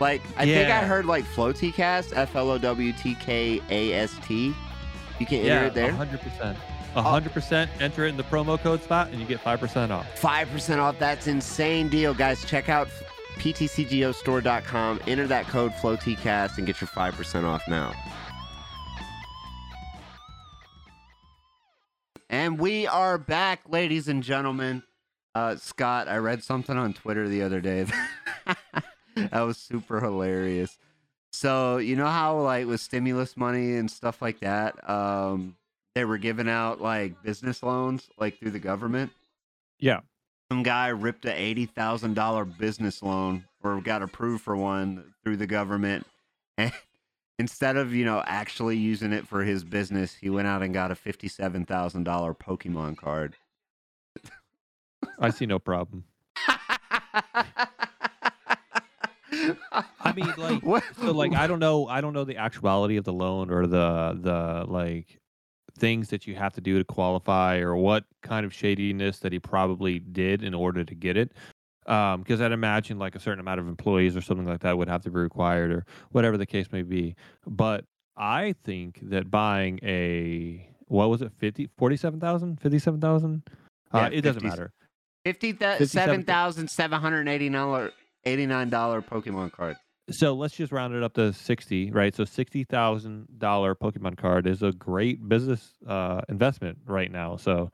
Like I think I heard like FlowTcast, F L O W T K A S T. You can enter yeah, it there. hundred percent. Hundred percent. Enter it in the promo code spot, and you get five percent off. Five percent off. That's insane deal, guys. Check out ptcgostore.com. Enter that code FlowTcast and get your five percent off now. And we are back, ladies and gentlemen. Uh, Scott, I read something on Twitter the other day that was super hilarious. So you know how like with stimulus money and stuff like that, um, they were giving out like business loans like through the government. Yeah. Some guy ripped a eighty thousand dollar business loan or got approved for one through the government, and instead of you know actually using it for his business, he went out and got a fifty seven thousand dollar Pokemon card. I see no problem. I mean, like, What- so like I don't know, I don't know the actuality of the loan or the the like things that you have to do to qualify or what kind of shadiness that he probably did in order to get it. Um, because I'd imagine like a certain amount of employees or something like that would have to be required or whatever the case may be. But I think that buying a what was it 50 47,000 57,000 uh, Yeah, it doesn't 50 matter. Fifty-seven thousand seven hundred eighty-nine eighty-nine dollar Pokemon card. So let's just round it up to 60, right? So $60,000 Pokemon card is a great business uh, investment right now. So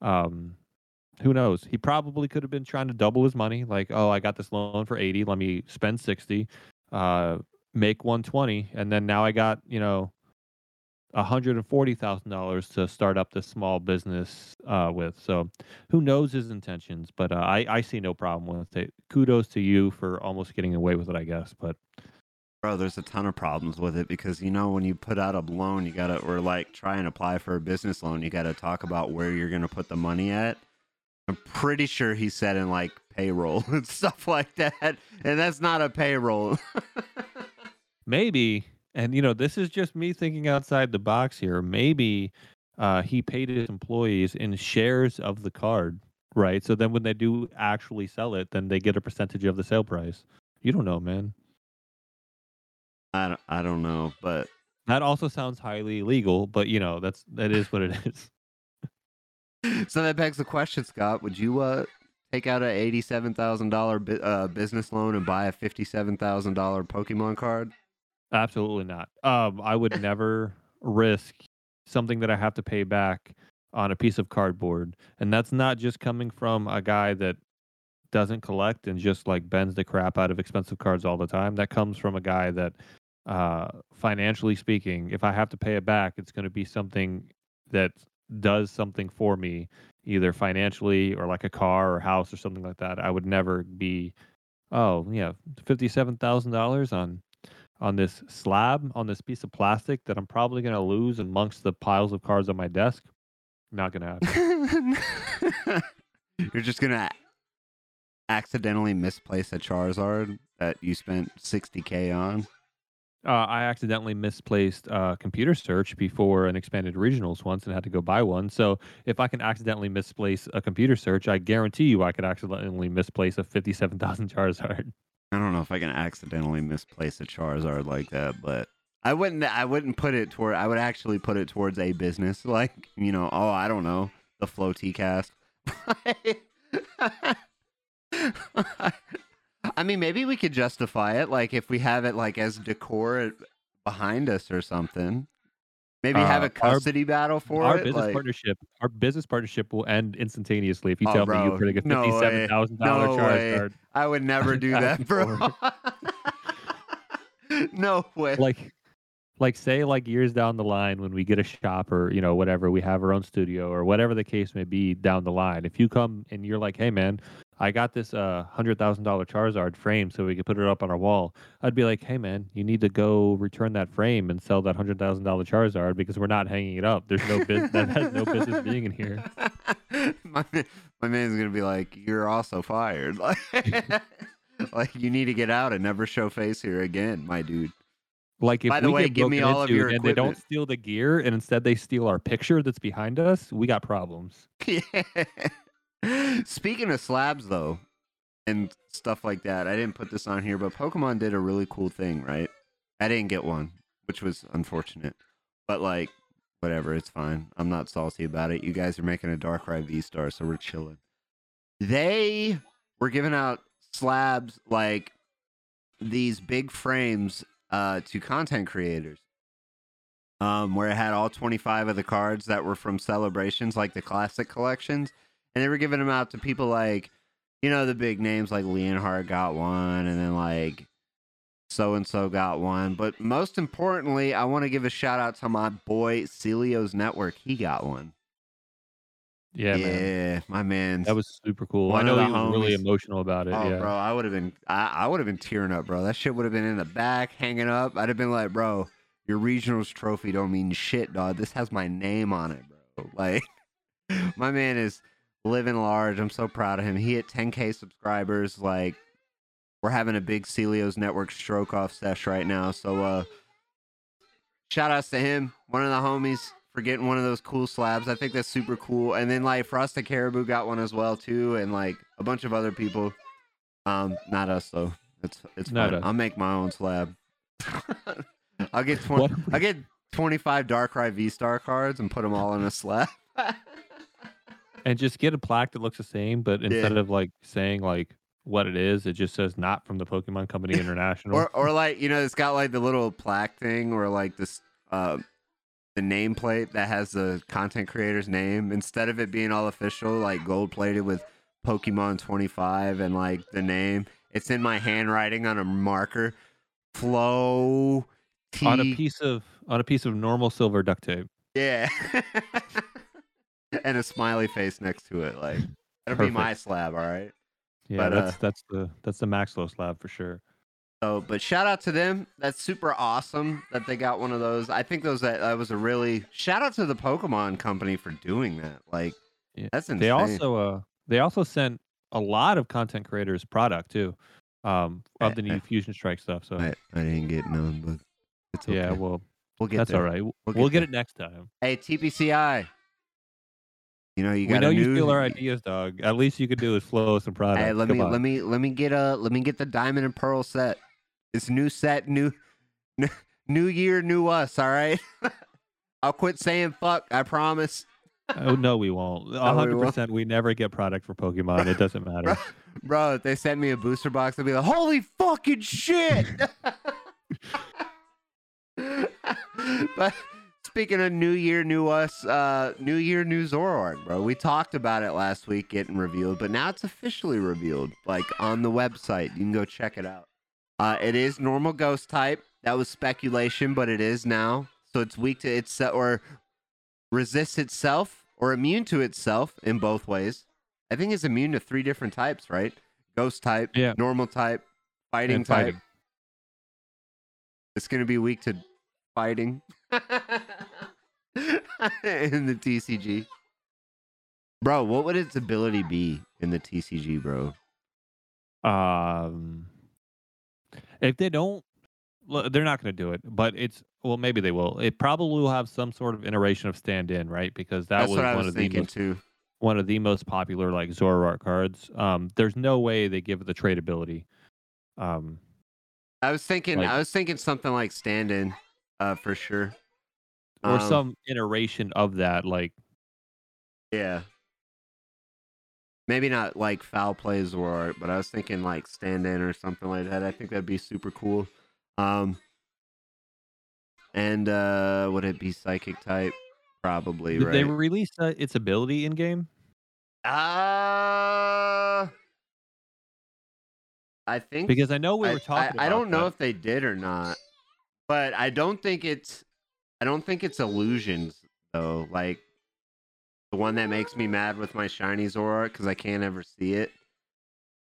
um, who knows? He probably could have been trying to double his money. Like, oh, I got this loan for 80. Let me spend 60, uh, make 120. And then now I got, you know, $140,000 to start up this small business uh, with. So who knows his intentions? But uh, I, I see no problem with it. Kudos to you for almost getting away with it, I guess. But Bro, there's a ton of problems with it because you know when you put out a loan, you gotta or like try and apply for a business loan, you gotta talk about where you're gonna put the money at. I'm pretty sure he said in like payroll and stuff like that, and that's not a payroll. maybe and you know this is just me thinking outside the box here maybe uh, he paid his employees in shares of the card right so then when they do actually sell it then they get a percentage of the sale price you don't know man I don't, I don't know, but that also sounds highly illegal but you know that's that is what it is so that begs the question, Scott. Would you uh take out a eighty-seven thousand uh, business loan and buy a fifty-seven thousand dollar Pokemon card? Absolutely not. Um i would never risk something that i have to pay back on a piece of cardboard and that's not just coming from a guy that doesn't collect and just like bends the crap out of expensive cards all the time. That comes from a guy that uh financially speaking if i have to pay it back it's going to be something that does something for me either financially or like a car or house or something like that. I would never be oh yeah $57000 on on this slab on this piece of plastic that i'm probably going to lose amongst the piles of cards on my desk not going to happen You're just gonna accidentally misplace a Charizard that you spent 60k on. Uh, I accidentally misplaced uh, computer search before an expanded regionals once and had to go buy one. So if I can accidentally misplace a computer search, I guarantee you I could accidentally misplace a fifty-seven thousand Charizard. I don't know if I can accidentally misplace a Charizard like that, but I wouldn't. I wouldn't put it toward. I would actually put it towards a business, like you know. Oh, I don't know, the Flow T Cast. I mean, maybe we could justify it, like if we have it like as decor behind us or something. Maybe have Uh, a custody battle for our it. business like- partnership, our business partnership will end instantaneously if you Oh, tell me you bro, put a no way. fifty-seven thousand dollar No way. Charizard. I would never do that, bro. no way. like like say like years down the line when we get a shop or you know whatever we have our own studio or whatever the case may be down the line if you come and you're like hey man i got this uh hundred thousand dollar charizard frame so we could put it up on our wall i'd be like hey man you need to go return that frame and sell that hundred thousand dollar charizard because we're not hanging it up there's no business that has no business being in here my my man's gonna be like, "You're also fired." Like, like you need to get out and never show face here again, my dude. like if By the we way, get give me all of your and they don't steal the gear and instead they steal our picture that's behind us we got problems Yeah. Speaking of slabs, though, and stuff like that, I didn't put this on here, but Pokemon did a really cool thing, right? I didn't get one, which was unfortunate, but like, whatever, it's fine. I'm not salty about it. You guys are making a Darkrai V Star, so we're chilling. They were giving out slabs like these big frames uh, to content creators um, where it had all 25 of the cards that were from celebrations, like the classic collections. And they were giving them out to people like, you know, the big names like Leonhart got one, and then like so and so got one. But most importantly, I want to give a shout out to my boy Celio's Network. He got one. Yeah, yeah, man. my man. That was super cool. One I know he was really emotional about it. Oh, yeah. bro, I would have been, I, I would have been tearing up, bro. That shit would have been in the back, hanging up. I'd have been like, bro, your regionals trophy don't mean shit, dog. This has my name on it, bro. Like, my man is living large. I'm so proud of him. He hit 10k subscribers. Like, we're having a big Celio's Network stroke off sesh right now. So, uh, shout outs to him, one of the homies for getting one of those cool slabs. I think that's super cool. And then like Frosted Caribou got one as well too, and like a bunch of other people. Um, not us though. It's it's Not fine. us. I'll make my own slab. I'll get twenty. What? I get twenty five Darkrai V Star cards and put them all in a slab. and just get a plaque that looks the same, but instead of like saying like what it is, it just says not from the Pokemon Company International. or or like you know, it's got like the little plaque thing or like this uh the nameplate that has the content creator's name instead of it being all official, like gold plated with Pokemon 25 and like the name. It's in my handwriting on a marker. Flow T. on a piece of on a piece of normal silver duct tape. yeah. and a smiley face next to it. Like that'll be my slab, all right. Yeah, But, uh, that's that's the that's the Maxlow slab for sure. So, but shout out to them. That's super awesome that they got one of those. I think those that, that was a really shout out to the Pokemon company for doing that. Like, Yeah. that's insane. They also uh they also sent a lot of content creators product too, um, of the new I- Fusion Strike stuff. So I, I didn't get none, but it's okay. yeah, well we'll get that's there. all right. We'll, We'll we'll get get, it next time. Hey, TPCI. You know you got we know you steal our ideas, dog. At least you could do is flow some product. Hey, let Come me on. let me let me get a let me get the diamond and pearl set. It's new set, new new, new year, new us. All right. I'll quit saying fuck. I promise. Oh no, we won't. A One hundred percent. We never get product for Pokemon. It doesn't matter. Bro, if they sent me a booster box, I'd be like, holy fucking shit. but speaking of New Year, New Us, uh, New Year, New Zoroark, bro. We talked about it last week getting revealed, but now it's officially revealed, like on the website. You can go check it out. Uh, it is normal ghost type. That was speculation, but it is now. So it's weak to its or resists itself or immune to itself in both ways. I think it's immune to three different types, right? Ghost type, Yeah. normal type, fighting And type. fighting. It's going to be weak to fighting in the TCG. Bro, what would its ability be in the TCG, bro? Um, if they don't, they're not going to do it. But it's well, maybe they will. It probably will have some sort of iteration of stand-in, right? Because that That's was one was of the most, too. one of the most popular like Zoroark cards. Um, there's no way they give it the tradability. Um, I was thinking, like- I was thinking something like stand-in, uh, for sure. Or Um, some iteration of that, like Yeah. Maybe not like foul plays or but I was thinking like stand in or something like that. I think that'd be super cool. Um and uh would it be psychic type? Probably, did right? they release uh, its ability in game? Uh I think Because I know we were talking. I, I don't know if they did or not, but I don't think it's. I don't think it's illusions though. Like the one that makes me mad with my shiny Zorua because I can't ever see it.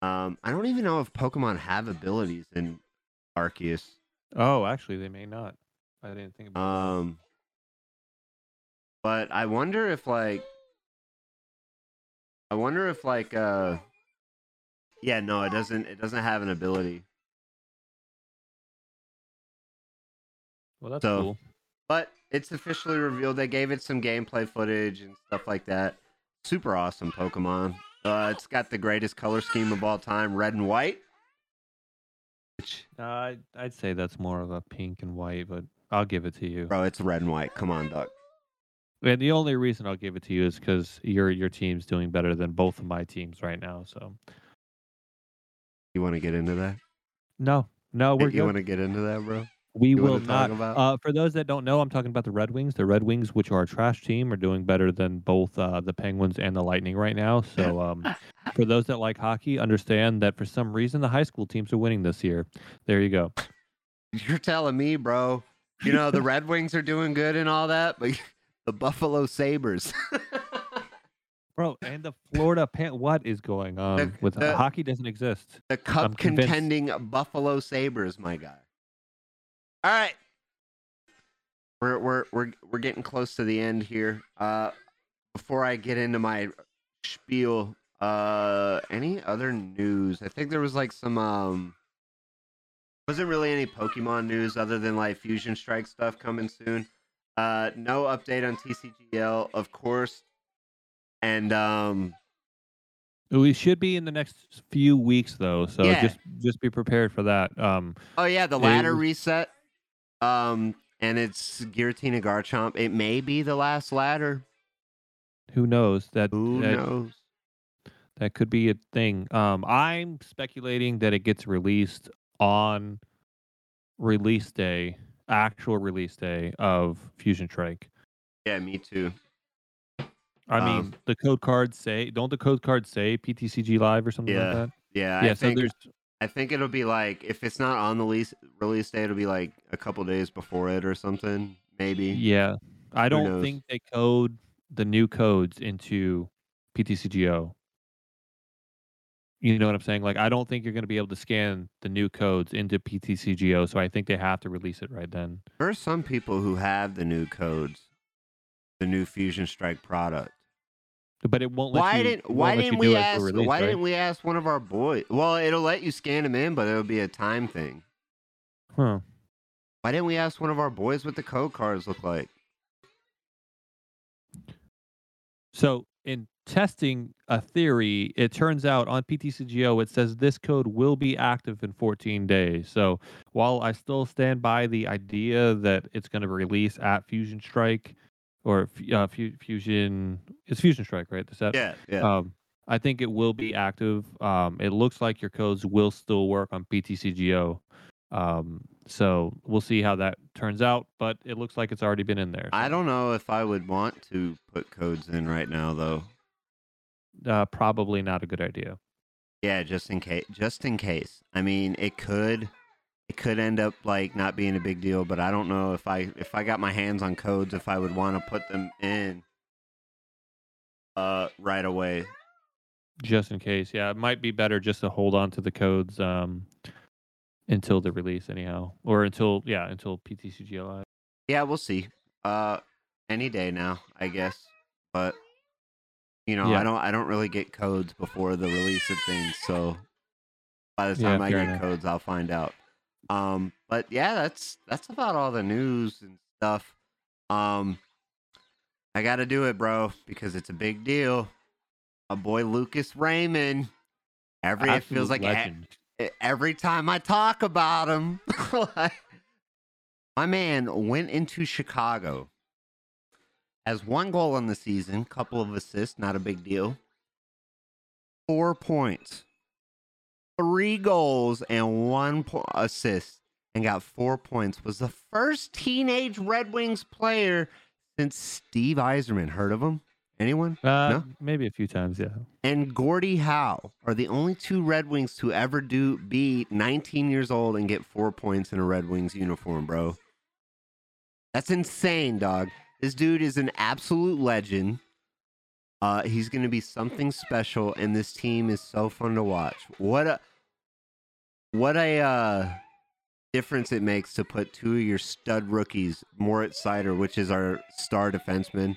Um, I don't even know if Pokemon have abilities in Arceus. Oh, actually, they may not. I didn't think about. that. Um, but I wonder if like, I wonder if like, uh, yeah, no, it doesn't. It doesn't have an ability. Well, that's so- cool. But it's officially revealed. They gave it some gameplay footage and stuff like that. Super awesome Pokemon. Uh, it's got the greatest color scheme of all time, red and white. Which, Uh, I'd, say that's more of a pink and white, but I'll give it to you. bro, it's red and white. Come on, Duck. And the only reason I'll give it to you is because your your team's doing better than both of my teams right now. So You want to get into that? no, no, we're you want to get into that, bro? We will not. Uh, for those that don't know, I'm talking about the Red Wings. The Red Wings, which are a trash team, are doing better than both uh, the Penguins and the Lightning right now. So, um, for those that like hockey, understand that for some reason the high school teams are winning this year. There you go. You're telling me, bro. You know the Red Wings are doing good and all that, but the Buffalo Sabres. Bro, and the Florida Pan. What is going on with the- hockey? Doesn't exist. the cup contending Buffalo Sabres, my guy. All right. We're we're we're we're getting close to the end here. Uh before I get into my spiel, uh any other news? I think there was like some um wasn't really any Pokemon news other than like Fusion Strike stuff coming soon. Uh no update on TCGL, of course. And um We should be in the next few weeks though, so Yeah. just just be prepared for that. Um, Oh yeah, the ladder was- reset. Um, and it's Giratina Garchomp. It may be the last ladder. who knows that Who that, knows? that could be a thing. Um, I'm speculating that it gets released on release day, actual release day of Fusion Strike. Yeah, me too. I Um, mean, the code cards say don't the code cards say PTCG live or something Yeah, like that? Yeah, Yeah, I so think there's I think it'll be like if it's not on the lease, release day, it'll be like a couple days before it or something. Maybe. yeah. I don't knows? think they code the new codes into PTCGO. You know what I'm saying? Like I don't think you're going to be able to scan the new codes into PTCGO, so I think they have to release it right then. There are some people who have the new codes, the new Fusion Strike product. But it won't let Why you. didn't Why didn't we ask? release, why right? didn't we ask one of our boys? Well, it'll let you scan them in, but it'll be a time thing. Huh. Why didn't we ask one of our boys what the code cards look like? So in testing a theory, it turns out on PTCGO it says this code will be active in 14 days. So while I still stand by the idea that it's going to release at Fusion Strike or uh, Fu- Fusion, it's Fusion Strike, right? The set. Yeah, yeah. Um, I think it will be active. Um, it looks like your codes will still work on PTCGO. Um, so we'll see how that turns out, but it looks like it's already been in there. I don't know if I would want to put codes in right now, though. Uh, probably not a good idea. Yeah, just in case. Just in case. I mean, it could, it could end up like not being a big deal, but I don't know if I if I got my hands on codes, if I would want to put them in, uh, right away. just in case. Yeah, it might be better just to hold on to the codes um until the release anyhow, or until yeah, until PTCG Live. Yeah, we'll see. Uh, any day now, I guess. But you know, Yeah. I don't I don't really get codes before the release of things, so by the Yeah, time I get enough. codes, I'll find out. Um, but yeah, that's that's about all the news and stuff. Um, I got to do it, bro, because it's a big deal. My boy Lucas Raymond. Every it feels like e- every time I talk about him, like, my man went into Chicago, has one goal in the season, couple of assists, not a big deal. Four points, three goals, and one po- assist, and got four points. Was the first teenage Red Wings player since Steve Yzerman. Heard of him? Anyone? Uh, no? maybe a few times, yeah. and Gordie Howe are the only two Red Wings to ever do be 19 years old and get four points in a Red Wings uniform, bro. That's insane, dog. This dude is an absolute legend. Uh, he's gonna be something special, and this team is so fun to watch. What a what a uh, difference it makes to put two of your stud rookies, Moritz Seider, which is our star defenseman,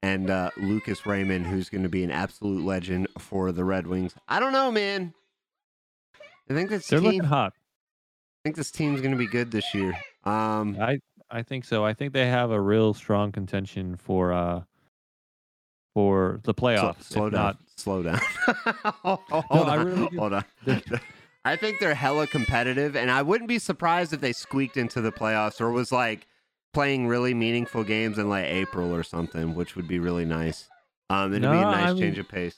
and uh, Lucas Raymond, who's going to be an absolute legend for the Red Wings. I don't know, man. I think this They're team. looking hot. I think this team's going to be good this year. Um, I I think so. I think they have a real strong contention for uh for the playoffs. slow if down. not, Slow down. hold I on. really do. hold on. I think they're hella competitive, and I wouldn't be surprised if they squeaked into the playoffs or was like playing really meaningful games in like April or something, which would be really nice. Um, it'd be a nice I change of pace.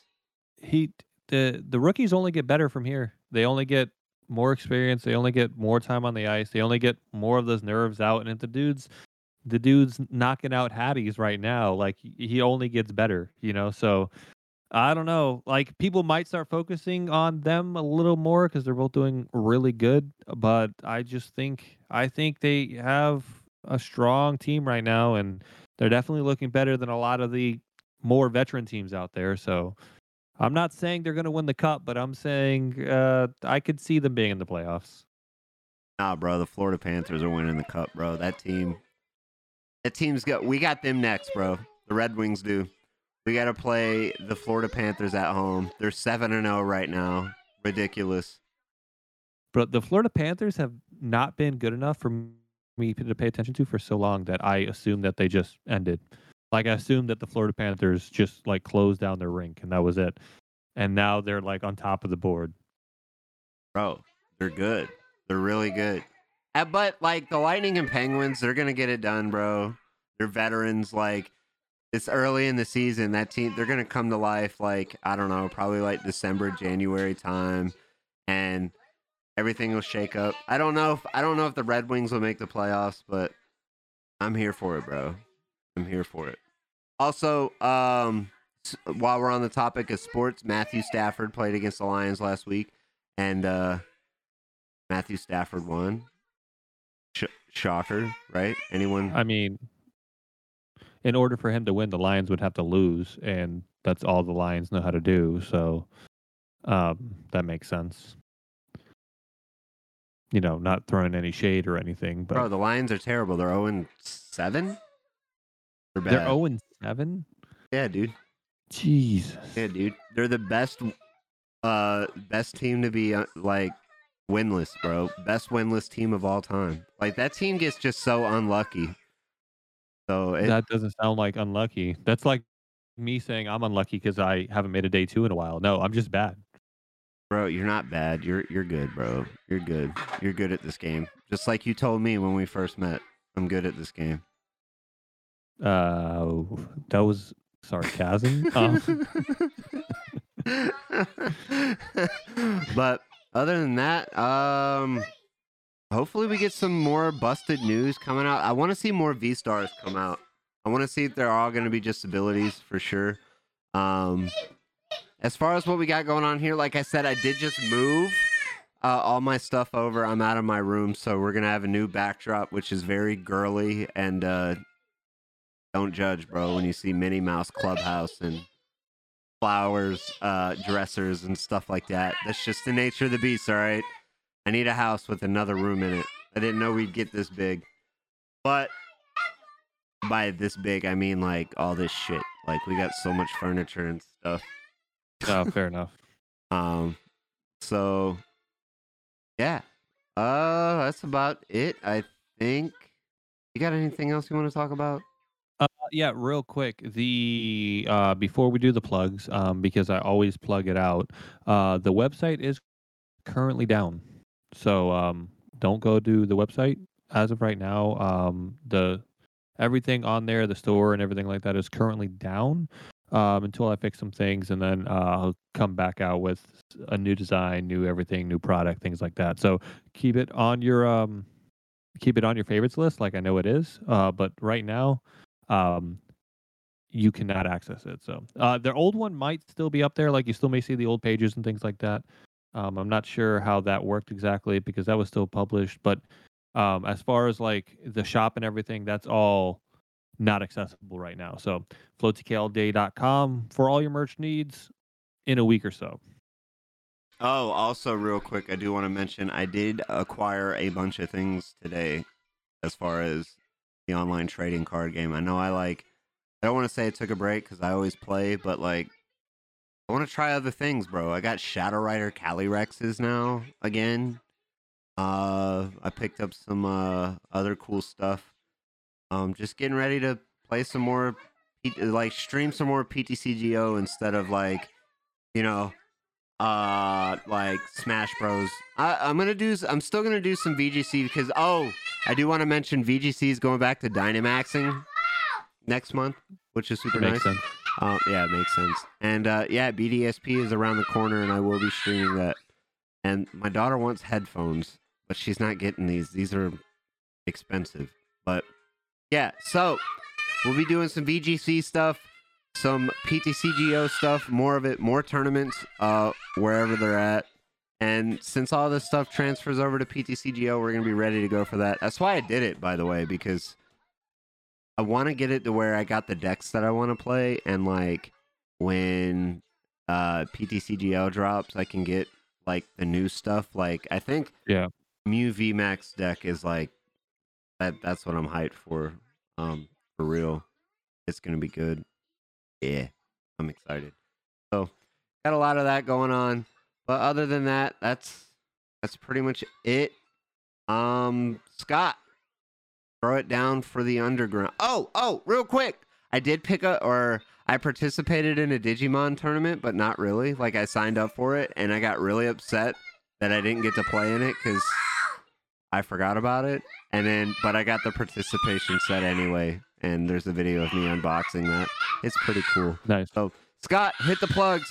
he the the rookies only get better from here. They only get more experience. They only get more time on the ice. They only get more of those nerves out. And if the dude's the dude's knocking out Hatties right now, like he only gets better, you know. So I don't know. Like people might start focusing on them a little more because they're both doing really good. But I just think I think they have a strong team right now, and they're definitely looking better than a lot of the more veteran teams out there. So I'm not saying they're going to win the cup, but I'm saying uh, I could see them being in the playoffs. Nah, bro, the Florida Panthers are winning the cup, bro. That team, that team's got. We got them next, bro. The Red Wings do. We got to play the Florida Panthers at home. They're seven and zero right now. Ridiculous. But the Florida Panthers have not been good enough for me to pay attention to for so long that I assumed that they just ended. Like I assumed that the Florida Panthers just like closed down their rink and that was it. And now they're like on top of the board. Bro, they're good. They're really good. Uh, but like the Lightning and Penguins, they're gonna get it done, bro. They're veterans. Like it's early in the season. That team, they're gonna come to life. Like I don't know, probably like December, January time, and everything will shake up. I don't know if I don't know if the Red Wings will make the playoffs, but I'm here for it, bro. I'm here for it. Also, um, while we're on the topic of sports, Matthew Stafford played against the Lions last week, and uh, Matthew Stafford won. Sh- shocker, right? Anyone? I mean, in order for him to win, the Lions would have to lose, and that's all the Lions know how to do. So um, that makes sense. You know, not throwing any shade or anything, but Bro, the Lions are terrible. They're 0 7. They're bad. they're zero and seven. yeah, dude. Jesus. Yeah, dude. They're the best uh best team to be uh, like winless, bro. Best winless team of all time. Like that team gets just so unlucky. So it, That doesn't sound like unlucky. That's like me saying I'm unlucky because I haven't made a day two in a while. No, I'm just bad. bro, you're not bad. You're you're good, bro. You're good. You're good at this game. Just like you told me when we first met. I'm good at this game. Uh, that was sarcasm. um, but other than that, um, hopefully we get some more busted news coming out. I want to see more V stars come out. I want to see if they're all going to be just abilities for sure. Um, as far as what we got going on here, like I said, I did just move uh, all my stuff over. I'm out of my room, so we're gonna have a new backdrop, which is very girly and uh, don't judge, bro. When you see Minnie Mouse Clubhouse and flowers, uh, dressers, and stuff like that, that's just the nature of the beast. All right. I need a house with another room in it. I didn't know we'd get this big, but by this big, I mean like all this shit. Like we got so much furniture and stuff. oh, fair enough. Um, so yeah, uh, that's about it. I think. You got anything else you want to talk about? Yeah, real quick. The uh, before we do the plugs, um, because I always plug it out. Uh, the website is currently down, so um, don't go to the website as of right now. Um, the everything on there, the store and everything like that, is currently down um, until I fix some things, and then uh, I'll come back out with a new design, new everything, new product, things like that. So keep it on your um, keep it on your favorites list, like I know it is. Uh, but right now, um, you cannot access it. So uh, their old one might still be up there, like you still may see the old pages and things like that. Um, I'm not sure how that worked exactly because that was still published, but um, as far as like the shop and everything, that's all not accessible right now. So floatkLday.com for all your merch needs in a week or so. Oh, also, real quick, I do want to mention I did acquire a bunch of things today as far as the online trading card game. I know I like, I don't want to say I took a break because I always play, but like, I want to try other things, bro. I got Shadow Rider Calyrexes now again. Uh, I picked up some uh other cool stuff. Um, just getting ready to play some more, like stream some more PTCGO instead of like, you know, uh like smash bros I, i'm gonna do i'm still gonna do some vgc because oh i do want to mention vgc is going back to dynamaxing next month which is super That nice makes sense. uh, yeah it makes sense and uh yeah bdsp is around the corner and i will be streaming that and my daughter wants headphones, but she's not getting these. These are expensive. But yeah, so we'll be doing some VGC stuff, some PTCGO stuff, more of it, more tournaments, uh, wherever they're at. And since all this stuff transfers over to PTCGO, we're gonna be ready to go for that. That's why I did it, by the way, because I want to get it to where I got the decks that I want to play, and like when uh PTCGO drops, I can get like the new stuff. Like I think Yeah. Mew VMAX deck is like that. That's what I'm hyped for. Um, for real, it's gonna be good. Yeah, I'm excited. So got a lot of that going on. But other than that, that's that's pretty much it. Um, Scott, throw it down for the underground. Oh, oh, real quick, I did pick up or I participated in a Digimon tournament, but not really. Like I signed up for it, and I got really upset that I didn't get to play in it because I forgot about it. And then, but I got the participation set anyway, and there's a video of me unboxing that. It's pretty cool. Nice. So, Scott, hit the plugs.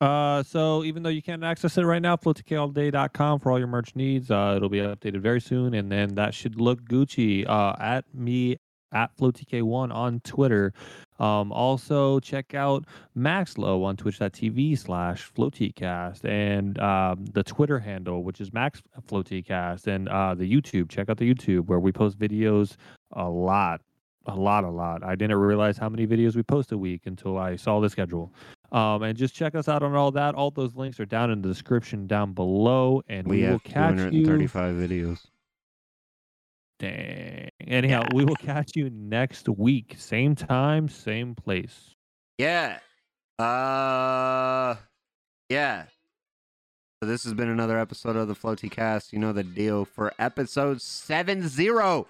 Uh, so even though you can't access it right now, floatkallday.com for all your merch needs. Uh, it'll be updated very soon, and then that should look Gucci. Uh, at me at FloTK1 on Twitter. Um, also check out Maxlow on twitch.tv slash FloTcast and um, the Twitter handle, which is Max FloTcast, and uh, the YouTube. Check out the YouTube where we post videos a lot, a lot, a lot. I didn't realize how many videos we post a week until I saw the schedule. Um, and just check us out on all that. All those links are down in the description down below, and we, We will catch you. 235 videos. Dang. Anyhow, we will catch you next week, same time, same place. Yeah. Uh yeah. So this has been another episode of the Floaty Cast. You know the deal for episode 70.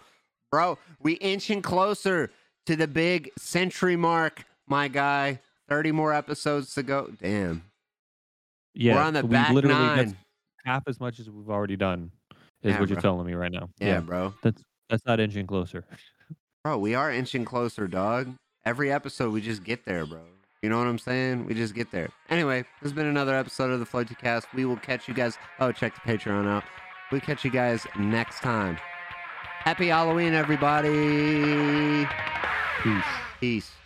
Bro, we inching closer to the big century mark, my guy. 30 more episodes to go. Damn. Yeah, We're on the we back literally nine. that's half as much as we've already done. Is Yeah, what you're telling me right now. Yeah, bro. that's that's not inching closer. Bro, we are inching closer, dog. Every episode we just get there, bro. You know what I'm saying? We just get there. Anyway, this has been another episode of the Floaty Cast. We will catch you guys. Oh, check the Patreon out. We'll catch you guys next time. Happy Halloween, everybody. Peace. Peace.